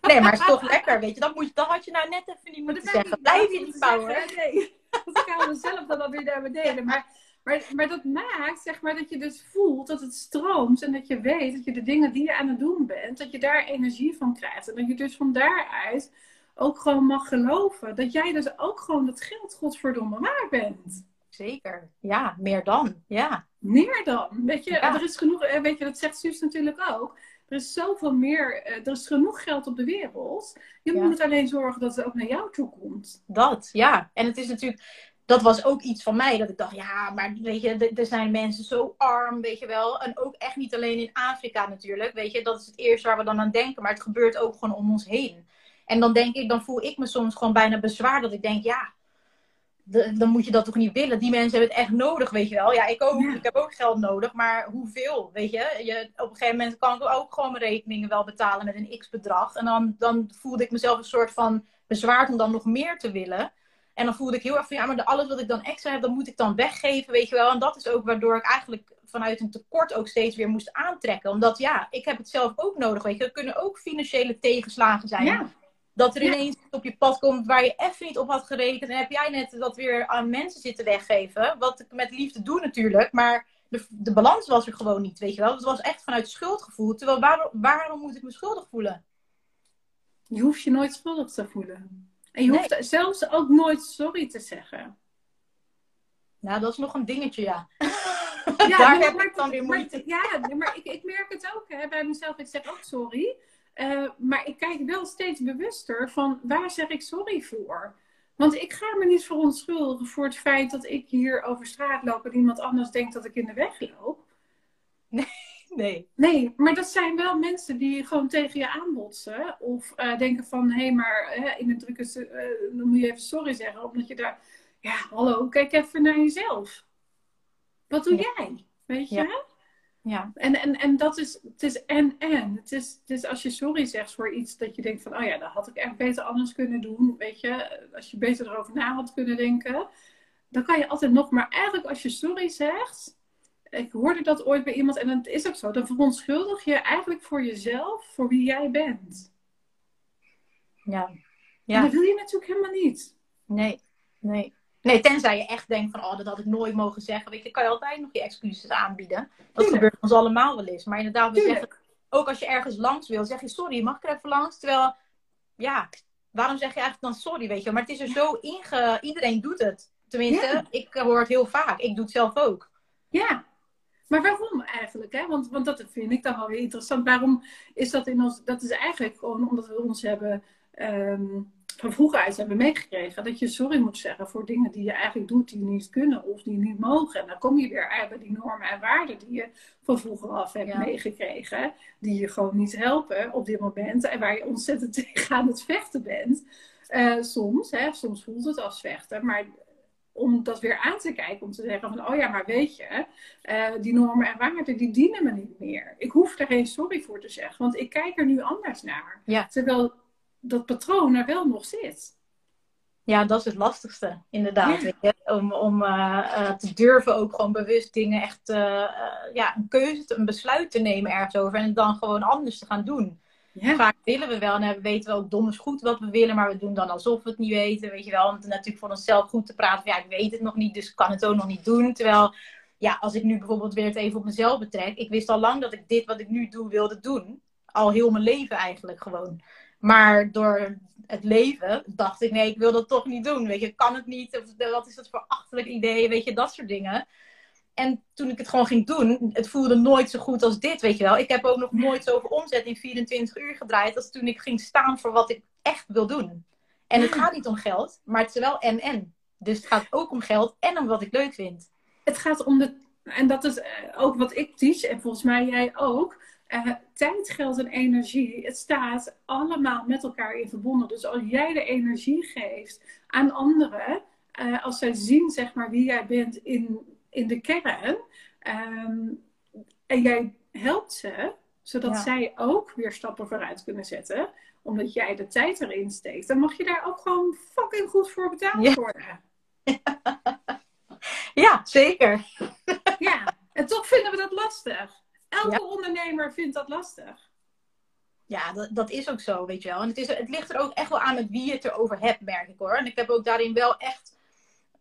Nee, maar het is toch lekker, weet je. Dat, moet je, dat had je nou net even niet moeten zeggen. Blijf je niet bouwen. Nee, dat gaan we zelf dan weer naar beneden. Maar, maar, maar dat maakt, zeg maar, dat je dus voelt dat het stroomt. En dat je weet dat je de dingen die je aan het doen bent, dat je daar energie van krijgt. En dat je dus van daaruit ook gewoon mag geloven. Dat jij dus ook gewoon dat geld godverdomme waar bent. Zeker. Ja, meer dan. Ja. Meer dan. Weet je, er is genoeg, eh, weet je, dat zegt Suus natuurlijk ook. Er is zoveel meer, eh, er is genoeg geld op de wereld. Je moet alleen zorgen dat het ook naar jou toe komt. Dat, ja. En het is natuurlijk, dat was ook iets van mij. Dat ik dacht, ja, maar weet je, er zijn mensen zo arm, weet je wel. En ook echt niet alleen in Afrika natuurlijk. Weet je, dat is het eerste waar we dan aan denken. Maar het gebeurt ook gewoon om ons heen. En dan denk ik, dan voel ik me soms gewoon bijna bezwaar dat ik denk, ja, dan moet je dat toch niet willen. Die mensen hebben het echt nodig, weet je wel. Ja, ik ook. Ik heb ook geld nodig, maar hoeveel, weet je? je? Op een gegeven moment kan ik ook gewoon mijn rekeningen wel betalen met een x-bedrag. En dan, dan voelde ik mezelf een soort van bezwaard om dan nog meer te willen. En dan voelde ik heel erg van, ja, maar alles wat ik dan extra heb, dat moet ik dan weggeven, weet je wel. En dat is ook waardoor ik eigenlijk vanuit een tekort ook steeds weer moest aantrekken. Omdat, ja, ik heb het zelf ook nodig, weet je. Er kunnen ook financiële tegenslagen zijn. Ja. Dat er ineens op je pad komt waar je even niet op had gerekend. En heb jij net dat weer aan mensen zitten weggeven. Wat ik met liefde doe natuurlijk. Maar de, de balans was er gewoon niet, weet je wel. Het was echt vanuit schuldgevoel. Terwijl waarom, waarom moet ik me schuldig voelen? Je hoeft je nooit schuldig te voelen. En je hoeft zelfs ook nooit sorry te zeggen. Nou, dat is nog een dingetje, ja. [LAUGHS] ja Daar heb ik dan weer moeite. ja, maar ik, ik merk het ook hè, bij mezelf. Ik zeg ook sorry. Eh, maar ik kijk wel steeds bewuster van waar zeg ik sorry voor. Want ik ga me niet verontschuldigen voor het feit dat ik hier over straat loop en iemand anders denkt dat ik in de weg loop. Nee, nee. Nee, maar dat zijn wel mensen die gewoon tegen je aanbotsen. Of uh, denken van, hé, hey, maar uh, in een drukke, uh, dan moet je even sorry zeggen. Omdat je daar, ja, hallo, kijk even naar jezelf. Wat doe jij? Weet je? Ja. Ja. En, en, en dat is, het is en en. Het is, het is als je sorry zegt voor iets dat je denkt van, oh ja, dat had ik echt beter anders kunnen doen. Weet je, als je beter erover na had kunnen denken. Dan kan je altijd nog, maar eigenlijk als je sorry zegt, ik hoorde dat ooit bij iemand en het is ook zo, dan verontschuldig je eigenlijk voor jezelf, voor wie jij bent. Ja. ja. En dat wil je natuurlijk helemaal niet. Nee, nee. Nee, tenzij je echt denkt van, oh, dat had ik nooit mogen zeggen. Weet je, kan je altijd nog je excuses aanbieden. Dat gebeurt ons allemaal wel eens. Maar inderdaad, we zeggen, ook als je ergens langs wil, zeg je sorry, mag ik er even langs? Terwijl, ja, waarom zeg je eigenlijk dan sorry, weet je? Maar het is er zo inge... Iedereen doet het. Tenminste, ik hoor het heel vaak. Ik doe het zelf ook. Ja, maar waarom eigenlijk? Hè? Want, want dat vind ik dan wel weer interessant. Waarom is dat in ons... Dat is eigenlijk gewoon omdat we ons hebben... Ehm, van vroeger uit hebben meegekregen dat je sorry moet zeggen voor dingen die je eigenlijk doet die niet kunnen of die niet mogen. En dan kom je weer bij die normen en waarden die je van vroeger af hebt meegekregen, die je gewoon niet helpen op dit moment en waar je ontzettend [LAUGHS] tegen aan het vechten bent. Uh, soms, hè, soms voelt het als vechten, maar om dat weer aan te kijken, om te zeggen van, oh ja, maar weet je, uh, die normen en waarden, die dienen me niet meer. Ik hoef er geen sorry voor te zeggen, want ik kijk er nu anders naar. Ja. Terwijl dat patroon er wel nog zit. Ja, dat is het lastigste, inderdaad. Weet je? Om, om uh, uh, te durven ook gewoon bewust dingen echt, ja, een keuze, te, een besluit te nemen ergens over en het dan gewoon anders te gaan doen. Ja. Vaak willen we wel en weten we ook goed wat we willen, maar we doen dan alsof we het niet weten, weet je wel. Om natuurlijk voor onszelf goed te praten ja, ik weet het nog niet, dus kan het ook nog niet doen. Terwijl, ja, als ik nu bijvoorbeeld weer het even op mezelf betrek, ik wist al lang dat ik dit wat ik nu doe wilde doen. Al heel mijn leven eigenlijk gewoon. Maar door het leven dacht ik, nee, ik wil dat toch niet doen. Weet je, kan het niet? Of wat is dat voor achterlijk idee? Weet je, dat soort dingen. En toen ik het gewoon ging doen, het voelde nooit zo goed als dit, weet je wel. Ik heb ook nog nooit zoveel omzet in 24 uur gedraaid als toen ik ging staan voor wat ik echt wil doen. En het gaat niet om geld, maar het is wel en-en. Dus het gaat ook om geld en om wat ik leuk vind. Het gaat om de, en dat is eh, ook wat ik teach, en volgens mij jij ook uh, tijd, geld en energie, het staat allemaal met elkaar in verbonden. Dus als jij de energie geeft aan anderen, uh, als zij zien zeg maar wie jij bent in, in de kern, um, en jij helpt ze, Zodat zij ook weer stappen vooruit kunnen zetten. Omdat jij de tijd erin steekt. Dan mag je daar ook gewoon fucking goed voor betaald worden. [LAUGHS] Ja, zeker. Ja, en toch vinden we dat lastig. Elke ondernemer vindt dat lastig. Ja, dat, dat is ook zo, weet je wel. En het, is, het ligt er ook echt wel aan met wie je het erover hebt, merk ik hoor. En ik heb ook daarin wel echt.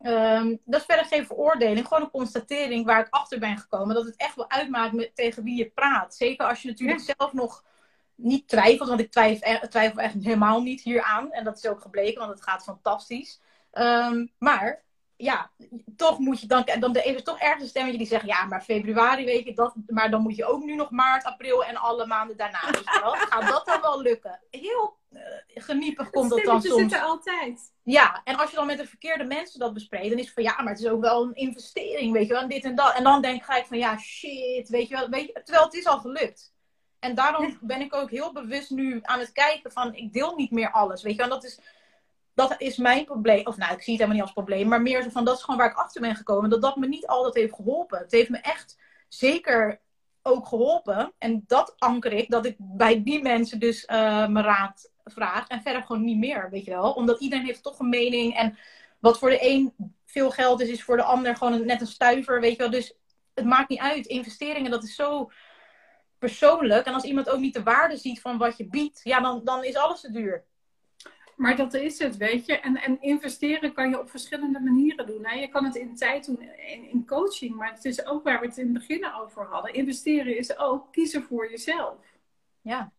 Um, dat is verder geen veroordeling, gewoon een constatering waar ik achter ben gekomen. Dat het echt wel uitmaakt met, tegen wie je praat. Zeker als je natuurlijk zelf nog niet twijfelt, want ik twijfel, twijfel echt helemaal niet hieraan. En dat is ook gebleken, want het gaat fantastisch. Um, maar ja, toch moet je dan, dan is er toch ergens een stemmetje die zegt, ja, maar februari weet je dat, maar dan moet je ook nu nog maart, april en alle maanden daarna. Dus [LAUGHS] wel, gaat dat dan wel lukken? Heel uh, geniepig komt dat dan soms. zit er altijd. Ja, en als je dan met de verkeerde mensen dat bespreekt, dan is het van, ja, maar het is ook wel een investering, weet je wel, en dit en dat. En dan denk ik van, ja, shit, weet je wel, weet je, terwijl het is al gelukt. En daarom ben ik ook heel bewust nu aan het kijken van, ik deel niet meer alles, weet je wel. En dat is dat is mijn probleem. Of nou, ik zie het helemaal niet als probleem. Maar meer zo van, dat is gewoon waar ik achter ben gekomen. Dat dat me niet altijd heeft geholpen. Het heeft me echt zeker ook geholpen. En dat anker ik, dat ik bij die mensen dus uh, mijn raad vraag. En verder gewoon niet meer, weet je wel. Omdat iedereen heeft toch een mening. En wat voor de een veel geld is, is voor de ander gewoon net een stuiver, weet je wel. Dus het maakt niet uit. Investeringen, dat is zo persoonlijk. En als iemand ook niet de waarde ziet van wat je biedt, ja, dan, dan is alles te duur. Maar dat is het, weet je. En, en investeren kan je op verschillende manieren doen. Hè? Je kan het in tijd doen, in, in coaching. Maar het is ook waar we het in het begin over hadden. Investeren is ook kiezen voor jezelf. Ja.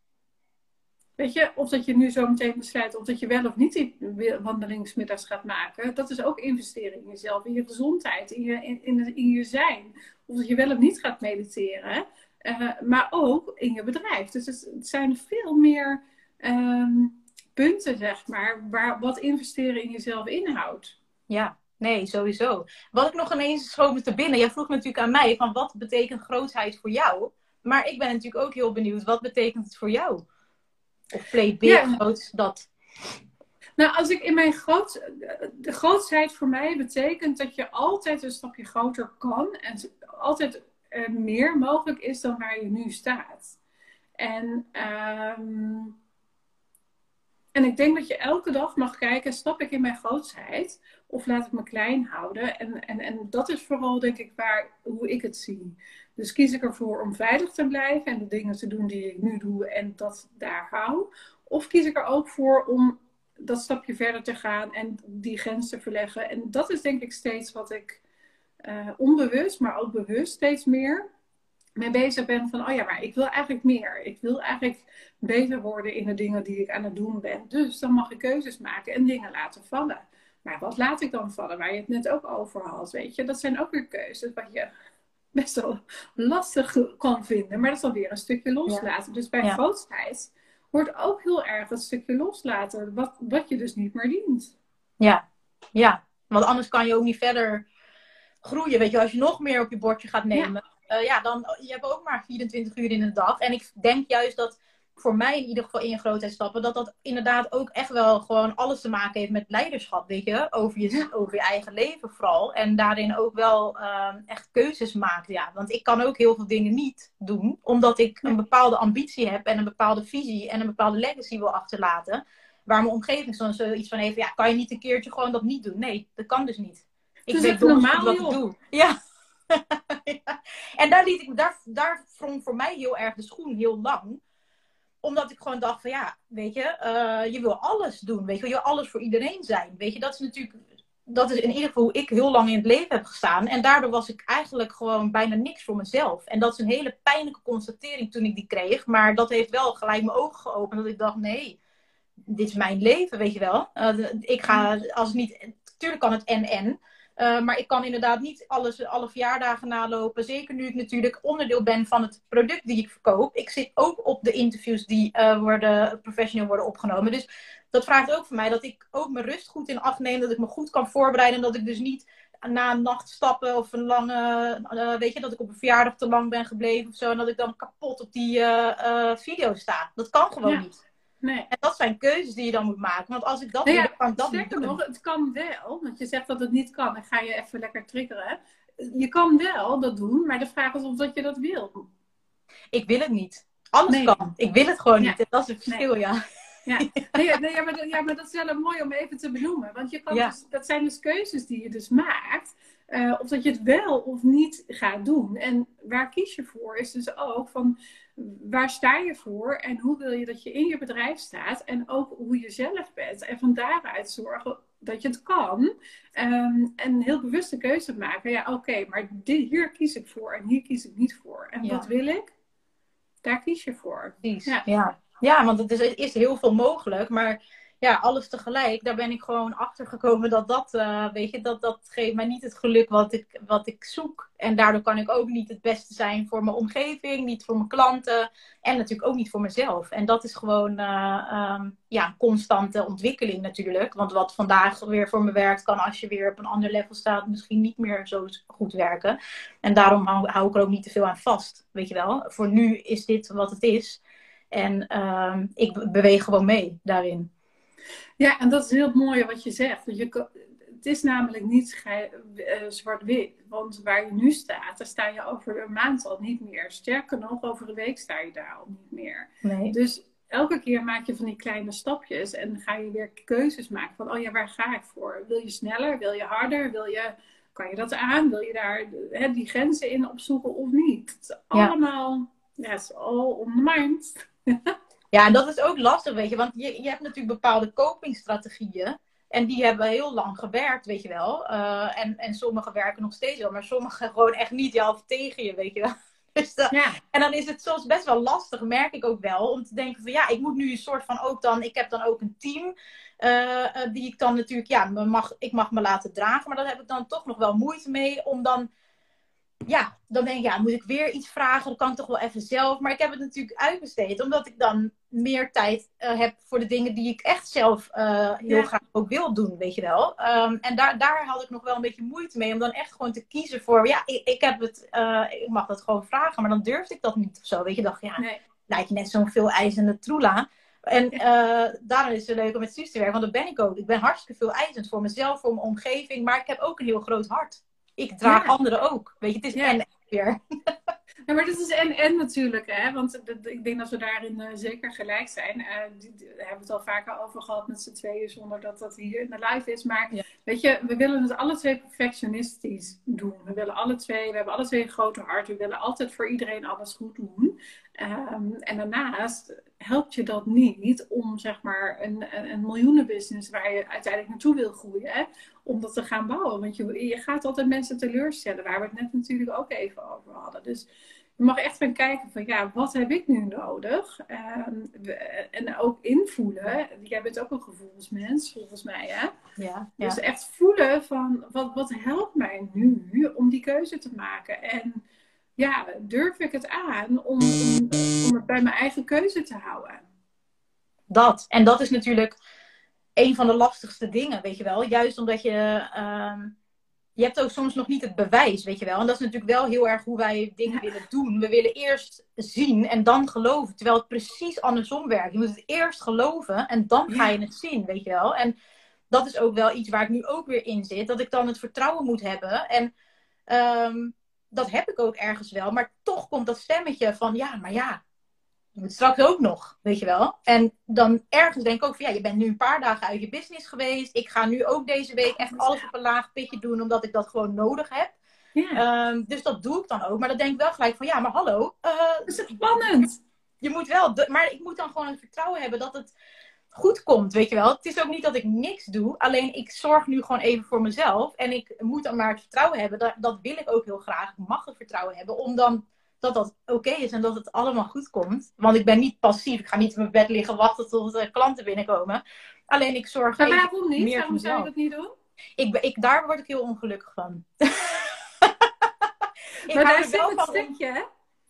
Weet je, of dat je nu zo meteen besluit of dat je wel of niet die wandelingsmiddags gaat maken. Dat is ook investeren in jezelf, in je gezondheid, in je, in, in, in je zijn. Of dat je wel of niet gaat mediteren. Uh, maar ook in je bedrijf. Dus het, zijn veel meer... Um, punten, zeg maar, waar, wat investeren in jezelf inhoudt. Ja, nee, sowieso. Wat ik nog ineens schoot me te binnen, jij vroeg natuurlijk aan mij van wat betekent grootheid voor jou? Maar ik ben natuurlijk ook heel benieuwd, wat betekent het voor jou? Of play big, ja. groot, dat. Nou, als ik in mijn groot, de grootheid voor mij betekent dat je altijd een stapje groter kan en altijd meer mogelijk is dan waar je nu staat. En um, en ik denk dat je elke dag mag kijken, stap ik in mijn grootsheid of laat ik me klein houden? En, en, en dat is vooral denk ik waar, hoe ik het zie. Dus kies ik ervoor om veilig te blijven en de dingen te doen die ik nu doe en dat daar hou? Of kies ik er ook voor om dat stapje verder te gaan en die grens te verleggen? En dat is denk ik steeds wat ik uh, onbewust, maar ook bewust steeds meer mee bezig ben van, oh ja, maar ik wil eigenlijk meer. Ik wil eigenlijk beter worden in de dingen die ik aan het doen ben. Dus dan mag ik keuzes maken en dingen laten vallen. Maar wat laat ik dan vallen? Waar je het net ook over had, weet je. Dat zijn ook weer keuzes wat je [LAUGHS] best wel lastig kan vinden. Maar dat is alweer een stukje loslaten. Dus bij ja. grootheid hoort ook heel erg het stukje loslaten. Wat, wat je dus niet meer dient. Ja, ja. Want anders kan je ook niet verder groeien. Weet je, als je nog meer op je bordje gaat nemen. Ja, uh, ja dan je hebt ook maar 24 uur in de dag. En ik denk juist dat voor mij in ieder geval in je grootheid stappen, dat dat inderdaad ook echt wel gewoon alles te maken heeft met leiderschap, weet je, over je, over je eigen leven vooral. En daarin ook wel uh, echt keuzes maakt, ja. Want ik kan ook heel veel dingen niet doen, omdat ik een bepaalde ambitie heb en een bepaalde visie en een bepaalde legacy wil achterlaten. Waar mijn omgeving dan zoiets van heeft, ja, kan je niet een keertje gewoon dat niet doen? Nee, dat kan dus niet. Ik weet normaal wat ik doe. Ja. [LAUGHS] En daar liet ik, daar, daar vond voor mij heel erg de schoen heel lang omdat ik gewoon dacht van ja, weet je, uh, je wil alles doen. Weet je, je wil alles voor iedereen zijn. Weet je, dat is natuurlijk, dat is in ieder geval hoe ik heel lang in het leven heb gestaan. En daardoor was ik eigenlijk gewoon bijna niks voor mezelf. En dat is een hele pijnlijke constatering toen ik die kreeg. Maar dat heeft wel gelijk mijn ogen geopend. Dat ik dacht, nee, dit is mijn leven, weet je wel. Uh, ik ga, als het niet, natuurlijk kan het en-en. Uh, maar ik kan inderdaad niet alles, alle verjaardagen nalopen. Zeker nu ik natuurlijk onderdeel ben van het product die ik verkoop. Ik zit ook op de interviews die uh, worden, professioneel worden opgenomen. Dus dat vraagt ook van mij dat ik ook mijn rust goed in acht neem. Dat ik me goed kan voorbereiden. En dat ik dus niet na een nacht stappen of een lange, uh, weet je, dat ik op een verjaardag te lang ben gebleven of zo. En dat ik dan kapot op die video sta. Dat kan gewoon ja. niet. Nee. En dat zijn keuzes die je dan moet maken. Want als ik dat nou ja, doe, kan dat niet doen. Nog, het kan wel, want je zegt dat het niet kan. Dan ga je even lekker triggeren. Je kan wel dat doen, maar de vraag is of dat je dat wil. Ik wil het niet. alles kan. Ik wil het gewoon niet. Dat is het verschil, ja. Ja. Nee, nee, ja, maar, ja, maar dat is wel mooi om even te benoemen. Want je kan dus, dat zijn dus keuzes die je dus maakt. Uh, of dat je het wel of niet gaat doen. En waar kies je voor is dus ook van waar sta je voor en hoe wil je dat je in je bedrijf staat en ook hoe je zelf bent. En van daaruit zorgen dat je het kan. Um, en heel bewuste keuze maken. Ja, oké, maar dit, hier kies ik voor en hier kies ik niet voor. En wat wil ik? Daar kies je voor. Precies. Ja. ja. Ja, want het is, is heel veel mogelijk. Maar ja, alles tegelijk, daar ben ik gewoon achter gekomen dat dat, uh, weet je, dat, dat geeft mij niet het geluk wat ik, wat ik zoek. En daardoor kan ik ook niet het beste zijn voor mijn omgeving, niet voor mijn klanten en natuurlijk ook niet voor mezelf. En dat is gewoon uh, ja, constante ontwikkeling natuurlijk. Want wat vandaag weer voor me werkt, kan als je weer op een ander level staat misschien niet meer zo goed werken. En daarom hou, hou ik er ook niet te veel aan vast, weet je wel. Voor nu is dit wat het is. En uh, ik beweeg gewoon mee daarin. Ja, en dat is heel mooi wat je zegt. Je, het is namelijk niet uh, zwart-wit. Want waar je nu staat, daar sta je over een maand al niet meer. Sterker nog, over een week sta je daar al niet meer. Nee. Dus elke keer maak je van die kleine stapjes en ga je weer keuzes maken van, oh ja, waar ga ik voor? Wil je sneller? Wil je harder? Wil je, kan je dat aan? Wil je daar hè, die grenzen in opzoeken of niet? Het is allemaal, ja, het is all on the mind. [LAUGHS] Ja, en dat is ook lastig, weet je. Want je, je hebt natuurlijk bepaalde copingstrategieën. En die hebben heel lang gewerkt, weet je wel. Uh, en, en sommige werken nog steeds wel. Maar sommige [LAUGHS] gewoon echt niet. Ja, tegen je, weet je wel. [LAUGHS] Dus dat, ja. En dan is het soms best wel lastig, merk ik ook wel. Om te denken van ja, ik moet nu een soort van ook dan... Ik heb dan ook een team. Uh, die ik dan natuurlijk, ja, mag, ik mag me laten dragen. Maar daar heb ik dan toch nog wel moeite mee om dan ja, dan denk ik, ja, moet ik weer iets vragen? Dat kan ik toch wel even zelf. Maar ik heb het natuurlijk uitbesteed, omdat ik dan meer tijd uh, heb voor de dingen die ik echt zelf uh, heel graag ook wil doen, weet je wel. Um, en daar, daar had ik nog wel een beetje moeite mee, om dan echt gewoon te kiezen voor, ja, ik, ik heb het, uh, ik mag dat gewoon vragen, maar dan durfde ik dat niet of zo, weet je. dacht, ja, nee. lijkt je net zo'n veel eisende troela. En daarom is het leuk om met Suus te werken, want dat ben ik ook. Ik ben hartstikke veel eisend voor mezelf, voor mijn omgeving, maar ik heb ook een heel groot hart ik draag anderen ook. Weet je, het is ja. en weer. [LAUGHS] Ja, maar dat is en en natuurlijk, hè? Want ik denk dat we daarin uh, zeker gelijk zijn. Uh, die, daar hebben we het al vaker over gehad met z'n tweeën, zonder dat dat hier in de live is. Maar weet je, we willen het alle twee perfectionistisch doen. We willen alle twee, we hebben alle twee een grote hart. We willen altijd voor iedereen alles goed doen. Um, en daarnaast helpt je dat niet om zeg maar een, een, een miljoenenbusiness waar je uiteindelijk naartoe wil groeien, hè, om dat te gaan bouwen. Want je, je gaat altijd mensen teleurstellen, waar we het net natuurlijk ook even over hadden. Dus je mag echt gaan kijken van ja, wat heb ik nu nodig? Um, en ook invoelen. Jij bent ook een gevoelsmens, volgens mij, hè? Ja, ja. Dus echt voelen van wat, wat helpt mij nu om die keuze te maken? En ja, durf ik het aan om, om, om het bij mijn eigen keuze te houden? Dat. En dat is natuurlijk een van de lastigste dingen, weet je wel. Juist omdat je. Uh, je hebt ook soms nog niet het bewijs, weet je wel. En dat is natuurlijk wel heel erg hoe wij dingen willen doen. We willen eerst zien en dan geloven. Terwijl het precies andersom werkt. Je moet het eerst geloven en dan ga je het zien, weet je wel. En dat is ook wel iets waar ik nu ook weer in zit. Dat ik dan het vertrouwen moet hebben. En um, dat heb ik ook ergens wel. Maar toch komt dat stemmetje van, ja, maar ja, straks ook nog, weet je wel. En dan ergens denk ik ook van, ja, je bent nu een paar dagen uit je business geweest. Ik ga nu ook deze week echt alles op een laag pitje doen, omdat ik dat gewoon nodig heb. Ja. Um, dus dat doe ik dan ook. Maar dan denk ik wel gelijk van, ja, maar hallo. Uh, dat is spannend. Je moet wel, maar ik moet dan gewoon het vertrouwen hebben dat het goed komt, weet je wel. Het is ook niet dat ik niks doe, alleen ik zorg nu gewoon even voor mezelf. En ik moet dan maar het vertrouwen hebben, dat, dat wil ik ook heel graag. Ik mag het vertrouwen hebben, om dan dat dat oké is en dat het allemaal goed komt. Want ik ben niet passief, ik ga niet in mijn bed liggen wachten tot de klanten binnenkomen. Alleen ik zorg maar waarom niet? Meer waarom zou je dat niet doen? Ik, ik, daar word ik heel ongelukkig van. [LAUGHS] ik maar daar zit wel het stukje, hè?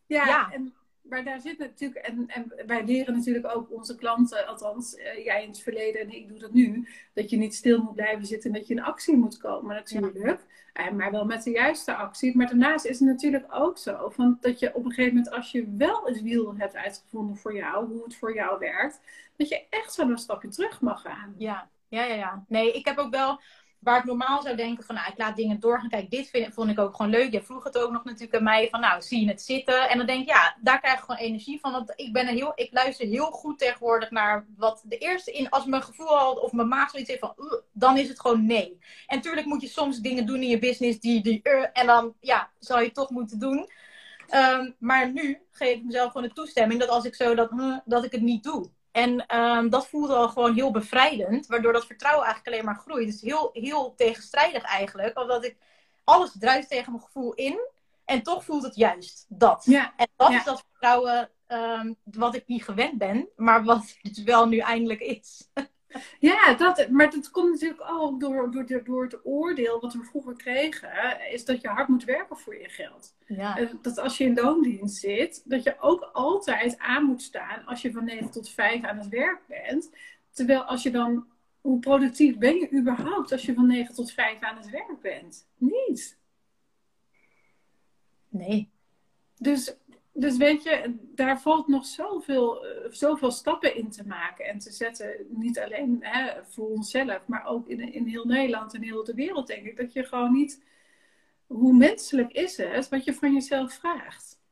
Ja, ja. En maar daar zit natuurlijk, en, en wij leren natuurlijk ook onze klanten, althans uh, jij in het verleden en ik doe dat nu, dat je niet stil moet blijven zitten en dat je in actie moet komen natuurlijk. Ja. Uh, maar wel met de juiste actie. Maar daarnaast is het natuurlijk ook zo van dat je op een gegeven moment, als je wel het wiel hebt uitgevonden voor jou, hoe het voor jou werkt, dat je echt zo een stapje terug mag gaan. Ja, ja, ja. ja. Nee, ik heb ook wel waar ik normaal zou denken van, nou, ik laat dingen doorgaan. Kijk, dit vond ik ook gewoon leuk. Je vroeg het ook nog natuurlijk aan mij van, nou, zie je het zitten? En dan denk ik, ja, daar krijg ik gewoon energie van. Want ik, ben een heel, ik luister heel goed tegenwoordig naar wat de eerste in, als mijn gevoel al of mijn maag zoiets heeft van, dan is het gewoon nee. En natuurlijk moet je soms dingen doen in je business die, die en dan, ja, zou je toch moeten doen. Ehm, maar nu geef ik mezelf gewoon de toestemming dat als ik zo dat, dat ik het niet doe. En um, dat voelde al gewoon heel bevrijdend, waardoor dat vertrouwen eigenlijk alleen maar groeit. Dus heel, heel tegenstrijdig eigenlijk, omdat ik alles druist tegen mijn gevoel in en toch voelt het juist dat. Ja. En dat is dat vertrouwen um, wat ik niet gewend ben, maar wat het wel nu eindelijk is. [LAUGHS] Ja, dat, maar dat komt natuurlijk ook door, door, door het oordeel wat we vroeger kregen, is dat je hard moet werken voor je geld. Ja. Dat als je in loondienst zit, dat je ook altijd aan moet staan als je van 9 tot 5 aan het werk bent. Terwijl als je dan, hoe productief ben je überhaupt als je van 9 tot 5 aan het werk bent? Niet. Nee. Dus dus weet je, daar valt nog zoveel, uh, zoveel stappen in te maken en te zetten. Niet alleen hè, voor onszelf, maar ook in, in heel Nederland en heel de wereld, denk ik. Dat je gewoon niet, hoe menselijk is het, wat je van jezelf vraagt.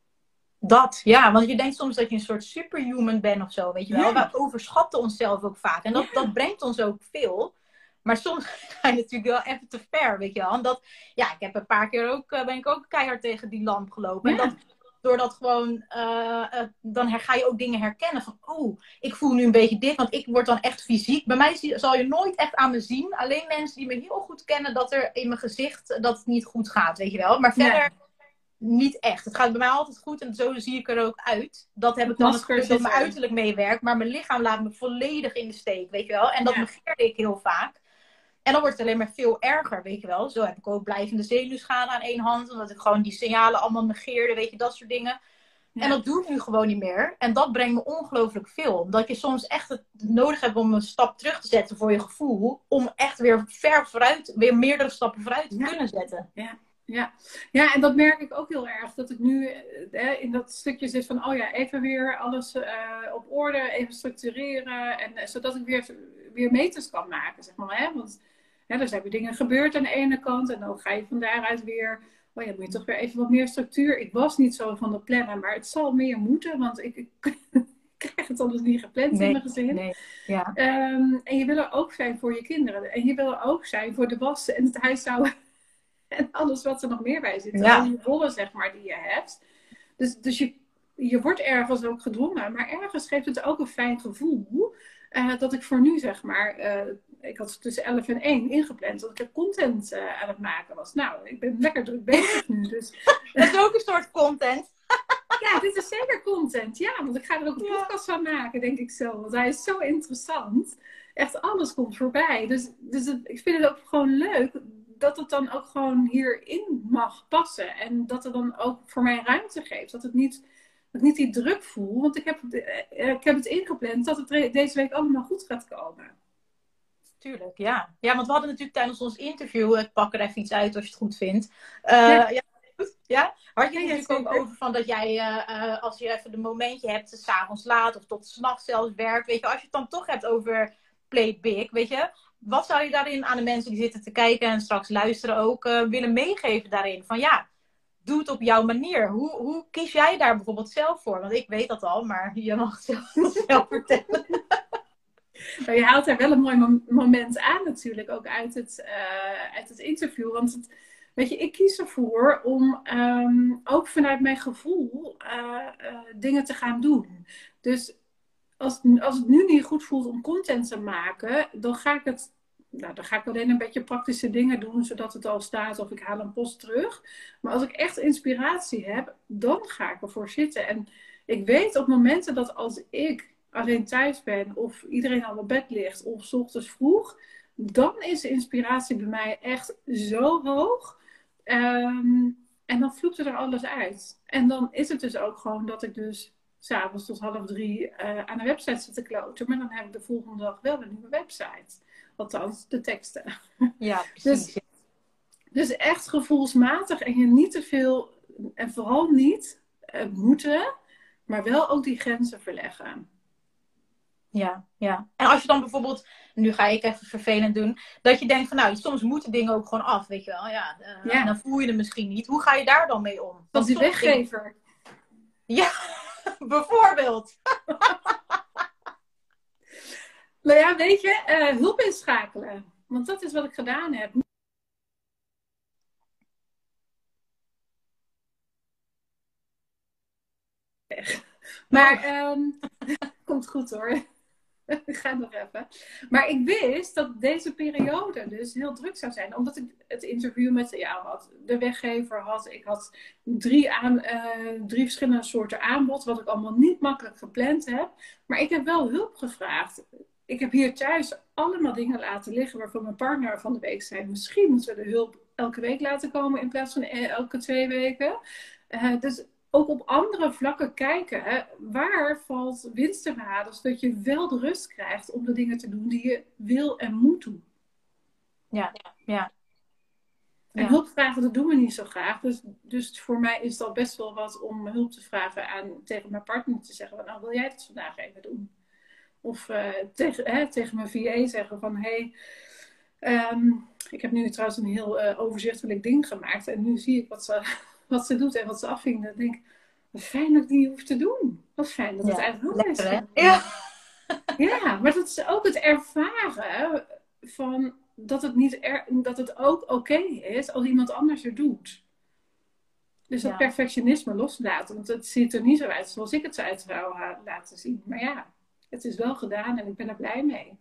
Dat, ja, want je denkt soms dat je een soort superhuman bent of zo, weet je wel. Ja. We overschatten onszelf ook vaak. En dat, dat brengt ons ook veel. Maar soms [LAUGHS] ga je natuurlijk wel even te ver, weet je wel. En dat, ja, ik heb een paar keer ook, eh, ben ik ook keihard tegen die lamp gelopen. En dat doordat gewoon, uh, uh, dan ga je ook dingen herkennen van, oh, ik voel nu een beetje dit, want ik word dan echt fysiek. Bij mij zal je nooit echt aan me zien. Alleen mensen die me heel goed kennen, dat er in mijn gezicht, dat het niet goed gaat, weet je wel. Maar verder niet echt. Het gaat bij mij altijd goed en zo zie ik er ook uit. Dat heb ik dan het geluk dat mijn uiterlijk meewerkt, maar mijn lichaam laat me volledig in de steek, weet je wel. En dat ja. negeerde ik heel vaak. En dan wordt het alleen maar veel erger, weet je wel. Zo heb ik ook blijvende zenuwschade aan één hand. Omdat ik gewoon die signalen allemaal negeerde, weet je, dat soort dingen. En dat doe ik nu gewoon niet meer. En dat brengt me ongelooflijk veel. Omdat je soms echt het nodig hebt om een stap terug te zetten voor je gevoel. Om echt weer ver vooruit, weer meerdere stappen vooruit te kunnen zetten. Ja. Ja. ja, en dat merk ik ook heel erg. Dat ik nu eh, in dat stukje zit van, oh ja, even weer alles uh, op orde, even structureren. En, uh, zodat ik weer, weer meters kan maken, zeg maar. Hè? Want ja, er zijn weer dingen gebeurd aan de ene kant. En dan ga je van daaruit weer. Oh ja, moet je toch weer even wat meer structuur. Ik was niet zo van de plannen, maar het zal meer moeten. Want ik, ik [LAUGHS] krijg het anders niet gepland in mijn gezin. Nee, ja. Um, en je wil er ook zijn voor je kinderen. En je wil er ook zijn voor de wassen en het huishouden. [LAUGHS] En alles wat er nog meer bij zit. Ja. die rollen, zeg maar, die je hebt. Dus, dus je, je wordt ergens ook gedwongen. Maar ergens geeft het ook een fijn gevoel. Uh, dat ik voor nu, zeg maar, uh, ik had tussen 11 en 1 ingepland dat ik content uh, aan het maken was. Nou, ik ben lekker druk bezig nu. Dus. [LAUGHS] Dat is ook een soort content. [LAUGHS] ja, dit is zeker content. Ja, want ik ga er ook een podcast van maken, denk ik zo. Want hij is zo interessant. Echt alles komt voorbij. Dus, dus het, ik vind het ook gewoon leuk dat het dan ook gewoon hierin mag passen. En dat het dan ook voor mij ruimte geeft. Dat het niet, dat ik niet die druk voel. Want ik heb, eh, ik heb het ingepland dat het deze week allemaal goed gaat komen. Tuurlijk, ja. Ja, want we hadden natuurlijk tijdens ons interview, ik pak er even iets uit als je het goed vindt. Uh, ja. ja. ja. Had je het natuurlijk ook over van dat jij, uh, als je even een momentje hebt, s'avonds laat of tot s'nachts zelfs werkt, weet je, als je het dan toch hebt over play big, weet je, wat zou je daarin aan de mensen die zitten te kijken en straks luisteren ook willen meegeven daarin? Van ja, doe het op jouw manier. Hoe, hoe kies jij daar bijvoorbeeld zelf voor? Want ik weet dat al, maar je mag het zelf, [LAUGHS] zelf vertellen. [LAUGHS] Maar je haalt er wel een mooi moment aan natuurlijk, ook uit het, uh, uit het interview. Want het, weet je, ik kies ervoor om um, ook vanuit mijn gevoel uh, uh, dingen te gaan doen. Dus als, als het nu niet goed voelt om content te maken, dan ga ik het nou, dan ga ik alleen een beetje praktische dingen doen, zodat het al staat of ik haal een post terug. Maar als ik echt inspiratie heb, dan ga ik ervoor zitten. En ik weet op momenten dat als ik alleen thuis ben of iedereen al op bed ligt of s ochtends vroeg, dan is de inspiratie bij mij echt zo hoog. Ehm, en dan vloept er alles uit. En dan is het dus ook gewoon dat ik dus s'avonds tot half drie uh, aan de website zit te kloten. Maar dan heb ik de volgende dag wel een nieuwe website. Althans, de teksten. Ja, [LAUGHS] precies. Dus, dus echt gevoelsmatig en je niet te veel, en vooral niet uh, moeten, maar wel ook die grenzen verleggen. Ja, ja. En als je dan bijvoorbeeld, nu ga ik even vervelend doen, dat je denkt van nou, soms moeten dingen ook gewoon af, weet je wel. Ja, uh, dan voel je het misschien niet. Hoe ga je daar dan mee om? Dat die weggever. Ja, [LAUGHS] bijvoorbeeld. [LAUGHS] nou ja, weet je, uh, hulp inschakelen. Want dat is wat ik gedaan heb. Maar um, [LAUGHS] komt goed hoor. [LAUGHS] ga nog even. Maar ik wist dat deze periode dus heel druk zou zijn. Omdat ik het interview met ja, de weggever had. Ik had drie, aan, uh, drie verschillende soorten aanbod. Wat ik allemaal niet makkelijk gepland heb. Maar ik heb wel hulp gevraagd. Ik heb hier thuis allemaal dingen laten liggen. Waarvan mijn partner van de week zei. Misschien moeten we de hulp elke week laten komen. In plaats van e-, elke twee weken. Uh, dus ook op andere vlakken kijken. Hè, waar valt winst te behalen, zodat je wel de rust krijgt om de dingen te doen die je wil en moet doen. Ja, ja. En hulp vragen, dat doen we niet zo graag. Dus, dus voor mij is dat best wel wat om hulp te vragen aan, tegen mijn partner te zeggen: Nou, wil jij het vandaag even doen? Of uh, tegen, hè, tegen mijn VA zeggen: van hé, hey, um, ik heb nu trouwens een heel uh, overzichtelijk ding gemaakt en nu zie ik wat ze wat ze doet en wat ze afvinkt. Dan denk ik, wat fijn dat ik niet hoef te doen. Wat fijn dat het eigenlijk ook is. Ja. ja, maar dat is ook het ervaren van dat het, niet er, dat het ook oké is als iemand anders er doet. Dus dat perfectionisme loslaten. Want het ziet er niet zo uit zoals ik het zou uit zou laten zien. Maar ja, het is wel gedaan en ik ben er blij mee.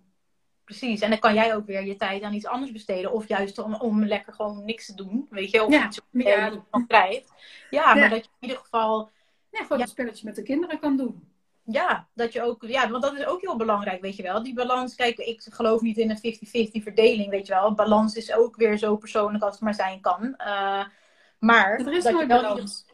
Precies, en dan kan jij ook weer je tijd aan iets anders besteden. Of juist om, om lekker gewoon niks te doen. Weet je, of ja. iets ja. van krijgt. Ja, maar dat je in ieder geval... Ja, gewoon een spelletje met de kinderen kan doen. Ja, dat je ook... Ja, want dat is ook heel belangrijk, weet je wel. Die balans, kijk, ik geloof niet in een 50-50 verdeling, weet je wel. Balans is ook weer zo persoonlijk als het maar zijn kan. Uh, maar... Er is nooit balans.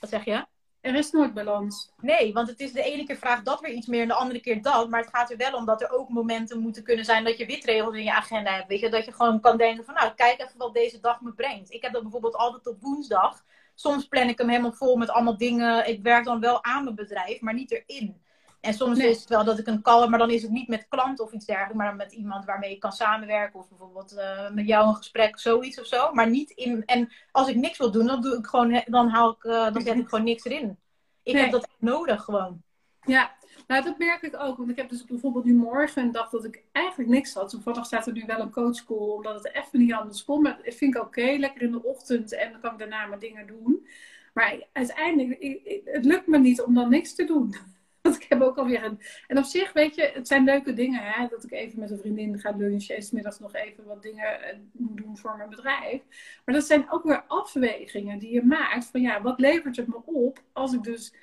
Wat zeg je? Er is nooit balans. Nee, want het is de ene keer vraagt dat weer iets meer en de andere keer dat. Maar het gaat er wel om dat er ook momenten moeten kunnen zijn dat je witregels in je agenda hebt. Weet je, dat je gewoon kan denken van nou, kijk even wat deze dag me brengt. Ik heb dat bijvoorbeeld altijd op woensdag. Soms plan ik hem helemaal vol met allemaal dingen. Ik werk dan wel aan mijn bedrijf, maar niet erin. En soms is het wel dat ik een call, maar dan is het niet met klant of iets dergelijks, maar dan met iemand waarmee ik kan samenwerken. Of bijvoorbeeld uh, met jou een gesprek, zoiets of zo. Maar niet in. En als ik niks wil doen, dan doe ik gewoon, dan haal ik, uh, dan zet ik gewoon niks erin. Ik heb dat echt nodig gewoon. Ja, nou dat merk ik ook. Want ik heb dus bijvoorbeeld nu morgen een dag dat ik eigenlijk niks had. Toevallig staat er nu wel een coachcall, omdat het even niet anders kon. Maar dat vind ik oké, lekker in de ochtend en dan kan ik daarna mijn dingen doen. Maar uiteindelijk, het lukt me niet om dan niks te doen. Want [LAUGHS] ik heb ook alweer een. En op zich, weet je, het zijn leuke dingen. Hè? Dat ik even met een vriendin ga lunchen. En smiddags nog even wat dingen eh, doen voor mijn bedrijf. Maar dat zijn ook weer afwegingen die je maakt. Van ja, wat levert het me op als ik dus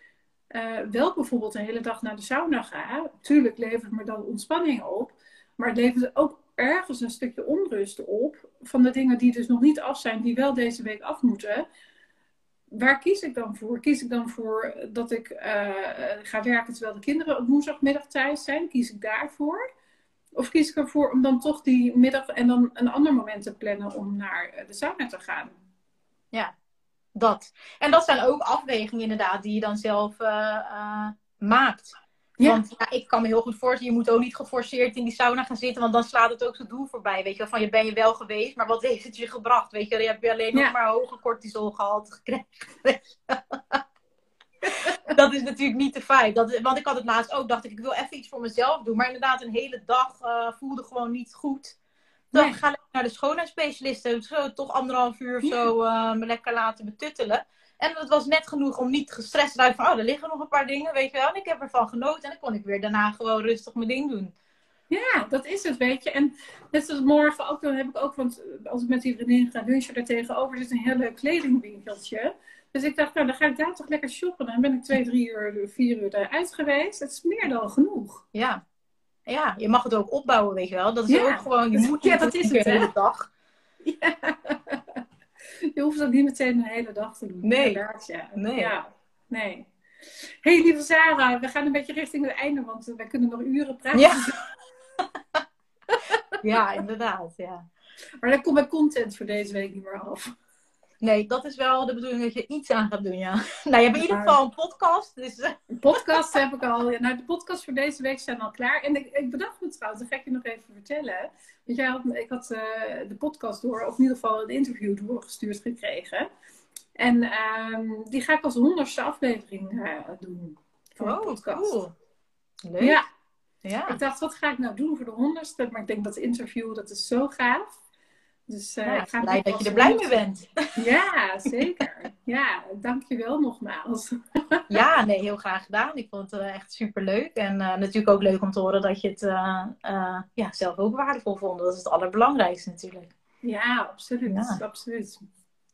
uh, wel bijvoorbeeld de hele dag naar de sauna ga. Tuurlijk levert het me dan ontspanning op. Maar het levert ook ergens een stukje onrust op. Van de dingen die dus nog niet af zijn, die wel deze week af moeten waar kies ik dan voor? Kies ik dan voor dat ik uh, ga werken terwijl de kinderen op woensdagmiddag thuis zijn? Kies ik daarvoor? Of kies ik ervoor om dan toch die middag en dan een ander moment te plannen om naar eh, de sauna te gaan? Ja, dat. En dat zijn ook afwegingen inderdaad die je dan zelf uh, maakt. Want ja, ik kan me heel goed voorstellen, je moet ook niet geforceerd in die sauna gaan zitten, want dan slaat het ook zijn doel voorbij. Weet je, van je ben je wel geweest, maar wat heeft het je gebracht? Weet je, je hebt alleen nog maar hoge cortisolgehalte gekregen. [LAUGHS] dat is natuurlijk niet de feit. Dat, want ik had het laatst ook, dacht ik, ik wil even iets voor mezelf doen. Maar inderdaad, een hele dag uh, voelde gewoon niet goed. Dan ga ik naar de schoonheidsspecialisten. Zo, toch anderhalf uur of zo uh, me lekker laten betuttelen. En het was net genoeg om niet gestrest te van, oh, er liggen nog een paar dingen, weet je wel. En ik heb ervan genoten en dan kon ik weer daarna gewoon rustig mijn ding doen. Ja, dat is het, weet je. En net zoals morgen ook, dan heb ik ook, want als ik met die vriendin ga lunchen, daar tegenover zit een heel leuk kledingwinkeltje. Dus ik dacht, nou, dan ga ik daar toch lekker shoppen. Dan ben ik twee, drie uur, vier uur eruit geweest. Dat is meer dan genoeg. Ja. Ja, je mag het ook opbouwen, weet je wel. Dat is ook gewoon, je [LAUGHS] moet ja, dat is het, de hele dag. Ja. [LAUGHS] Je hoeft dat niet meteen een hele dag te doen. Nee. Ja. Nee. Ja, nee. hey, lieve Sarah, we gaan een beetje richting het einde, want wij kunnen nog uren praten. Ja, [LAUGHS] ja inderdaad, ja. Maar dan komt mijn content voor deze week niet meer af. Nee, dat is wel de bedoeling dat je iets aan gaat doen, ja. [LAUGHS] Nou, je hebt in ieder geval een podcast. Dus... Eh. Een podcast heb ik al. Nou, de podcast voor deze week zijn al klaar. En ik, ik bedacht me trouwens, dat ga ik je nog even vertellen. Want jij had, ik had uh, de podcast door, of in ieder geval een interview doorgestuurd gekregen. En um, die ga ik als honderdste aflevering uh, doen. Voor oh, podcast. Cool. Leuk. Ja. ja. Ik dacht, wat ga ik nou doen voor de honderdste? Maar ik denk dat interview, dat is zo gaaf. Dus uh, ja, ik ga blij dat je er blij mee bent. [LAUGHS] Ja, zeker. ja, dankjewel nogmaals. [LAUGHS] ja, nee, heel graag gedaan. Ik vond het uh, echt super leuk. En uh, natuurlijk ook leuk om te horen dat je het ja, zelf ook waardevol vond. Dat is het allerbelangrijkste natuurlijk. Ja, absoluut. Ja. absoluut.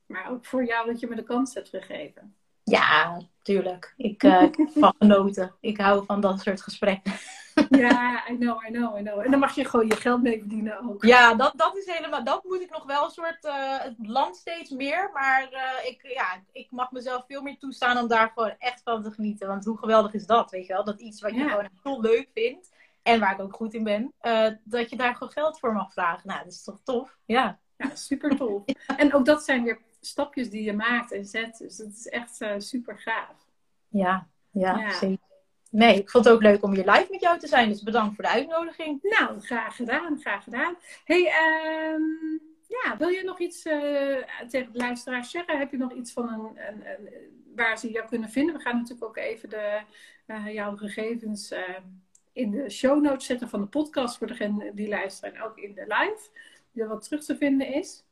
Maar ook voor jou dat je me de kans hebt gegeven. Ja, tuurlijk. Ik, [LAUGHS] ik heb van genoten. Ik hou van dat soort gesprekken. [LAUGHS] Ja, I know, I know, I know. En dan mag je gewoon je geld mee verdienen ook. Ja, dat, dat is helemaal, dat moet ik nog wel een soort, uh, het land steeds meer. Maar uh, ik, ja, ik mag mezelf veel meer toestaan om daar gewoon echt van te genieten. Want hoe geweldig is dat, weet je wel? Dat iets wat je gewoon heel leuk vindt. En waar ik ook goed in ben. Uh, dat je daar gewoon geld voor mag vragen. Nou, dat is toch tof? Ja. Ja, super tof. [LAUGHS] En ook dat zijn weer stapjes die je maakt en zet. Dus dat is echt super gaaf. Ja, ja, ja, zeker. Nee, ik vond het ook leuk om hier live met jou te zijn. Dus bedankt voor de uitnodiging. Nou, graag gedaan, graag gedaan. hey, um, ja, wil je nog iets uh, tegen de luisteraars zeggen? Heb je nog iets van een, een, een, waar ze jou kunnen vinden? We gaan natuurlijk ook even de, uh, jouw gegevens uh, in de show notes zetten van de podcast voor degene die luisteren en ook in de live. Die er wat terug te vinden is.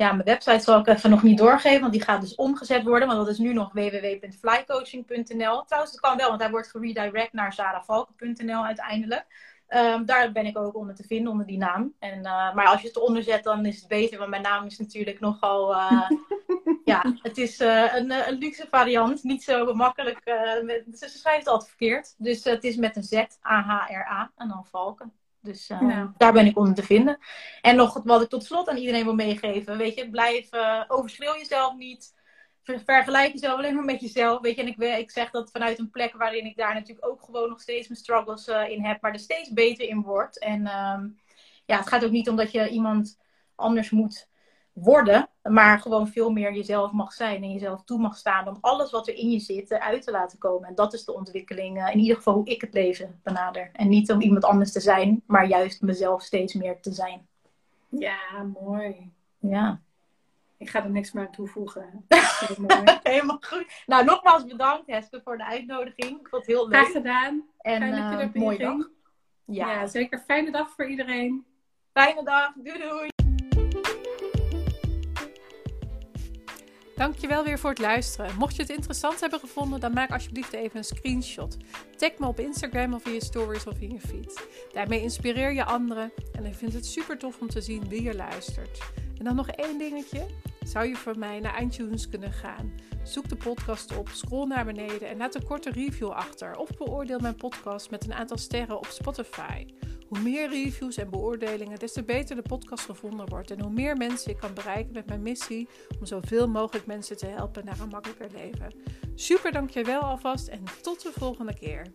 Ja, mijn website zal ik even nog niet doorgeven, want die gaat dus omgezet worden. Want dat is nu nog www.flycoaching.nl. Trouwens, dat kan wel, want hij wordt geredirect naar sarahvalken.nl uiteindelijk. Um, daar ben ik ook onder te vinden, onder die naam. En, uh, maar als je het onderzet, dan is het beter, want mijn naam is natuurlijk nogal... Uh, [LAUGHS] ja, het is uh, een, een, luxe variant, niet zo makkelijk. Met, ze schrijft het altijd verkeerd. Dus het is met een Z, A-H-R-A en dan Valken. Dus uh, daar ben ik onder te vinden. En nog wat ik tot slot aan iedereen wil meegeven. Weet je, blijf, uh, overschreeuw jezelf niet. vergelijk jezelf alleen maar met jezelf. Weet je, en ik, ik zeg dat vanuit een plek waarin ik daar natuurlijk ook gewoon nog steeds mijn struggles uh, in heb. Maar er steeds beter in word. En um, ja, het gaat ook niet om dat je iemand anders moet worden, maar gewoon veel meer jezelf mag zijn en jezelf toe mag staan om alles wat er in je zit eruit te laten komen. En dat is de ontwikkeling, uh, in ieder geval hoe ik het leven benader. En niet om iemand anders te zijn, maar juist mezelf steeds meer te zijn. Ja, mooi. Ja. Ik ga er niks meer aan toevoegen. [LAUGHS] Helemaal goed. Nou, nogmaals bedankt Hespe voor de uitnodiging. Ik vond het heel leuk. Graag gedaan. En uh, mooie dag. Ja. ja, zeker. Fijne dag voor iedereen. Fijne dag. Doei doei. Dankjewel weer voor het luisteren. Mocht je het interessant hebben gevonden, dan maak alsjeblieft even een screenshot. Tag me op Instagram of in je stories of in je feed. Daarmee inspireer je anderen en ik vind het super tof om te zien wie er luistert. En dan nog één dingetje. Zou je voor mij naar iTunes kunnen gaan? Zoek de podcast op, scroll naar beneden en laat een korte review achter. Of beoordeel mijn podcast met een aantal sterren op Spotify. Hoe meer reviews en beoordelingen, des te beter de podcast gevonden wordt. En hoe meer mensen ik kan bereiken met mijn missie om zoveel mogelijk mensen te helpen naar een makkelijker leven. Super dankjewel alvast en tot de volgende keer.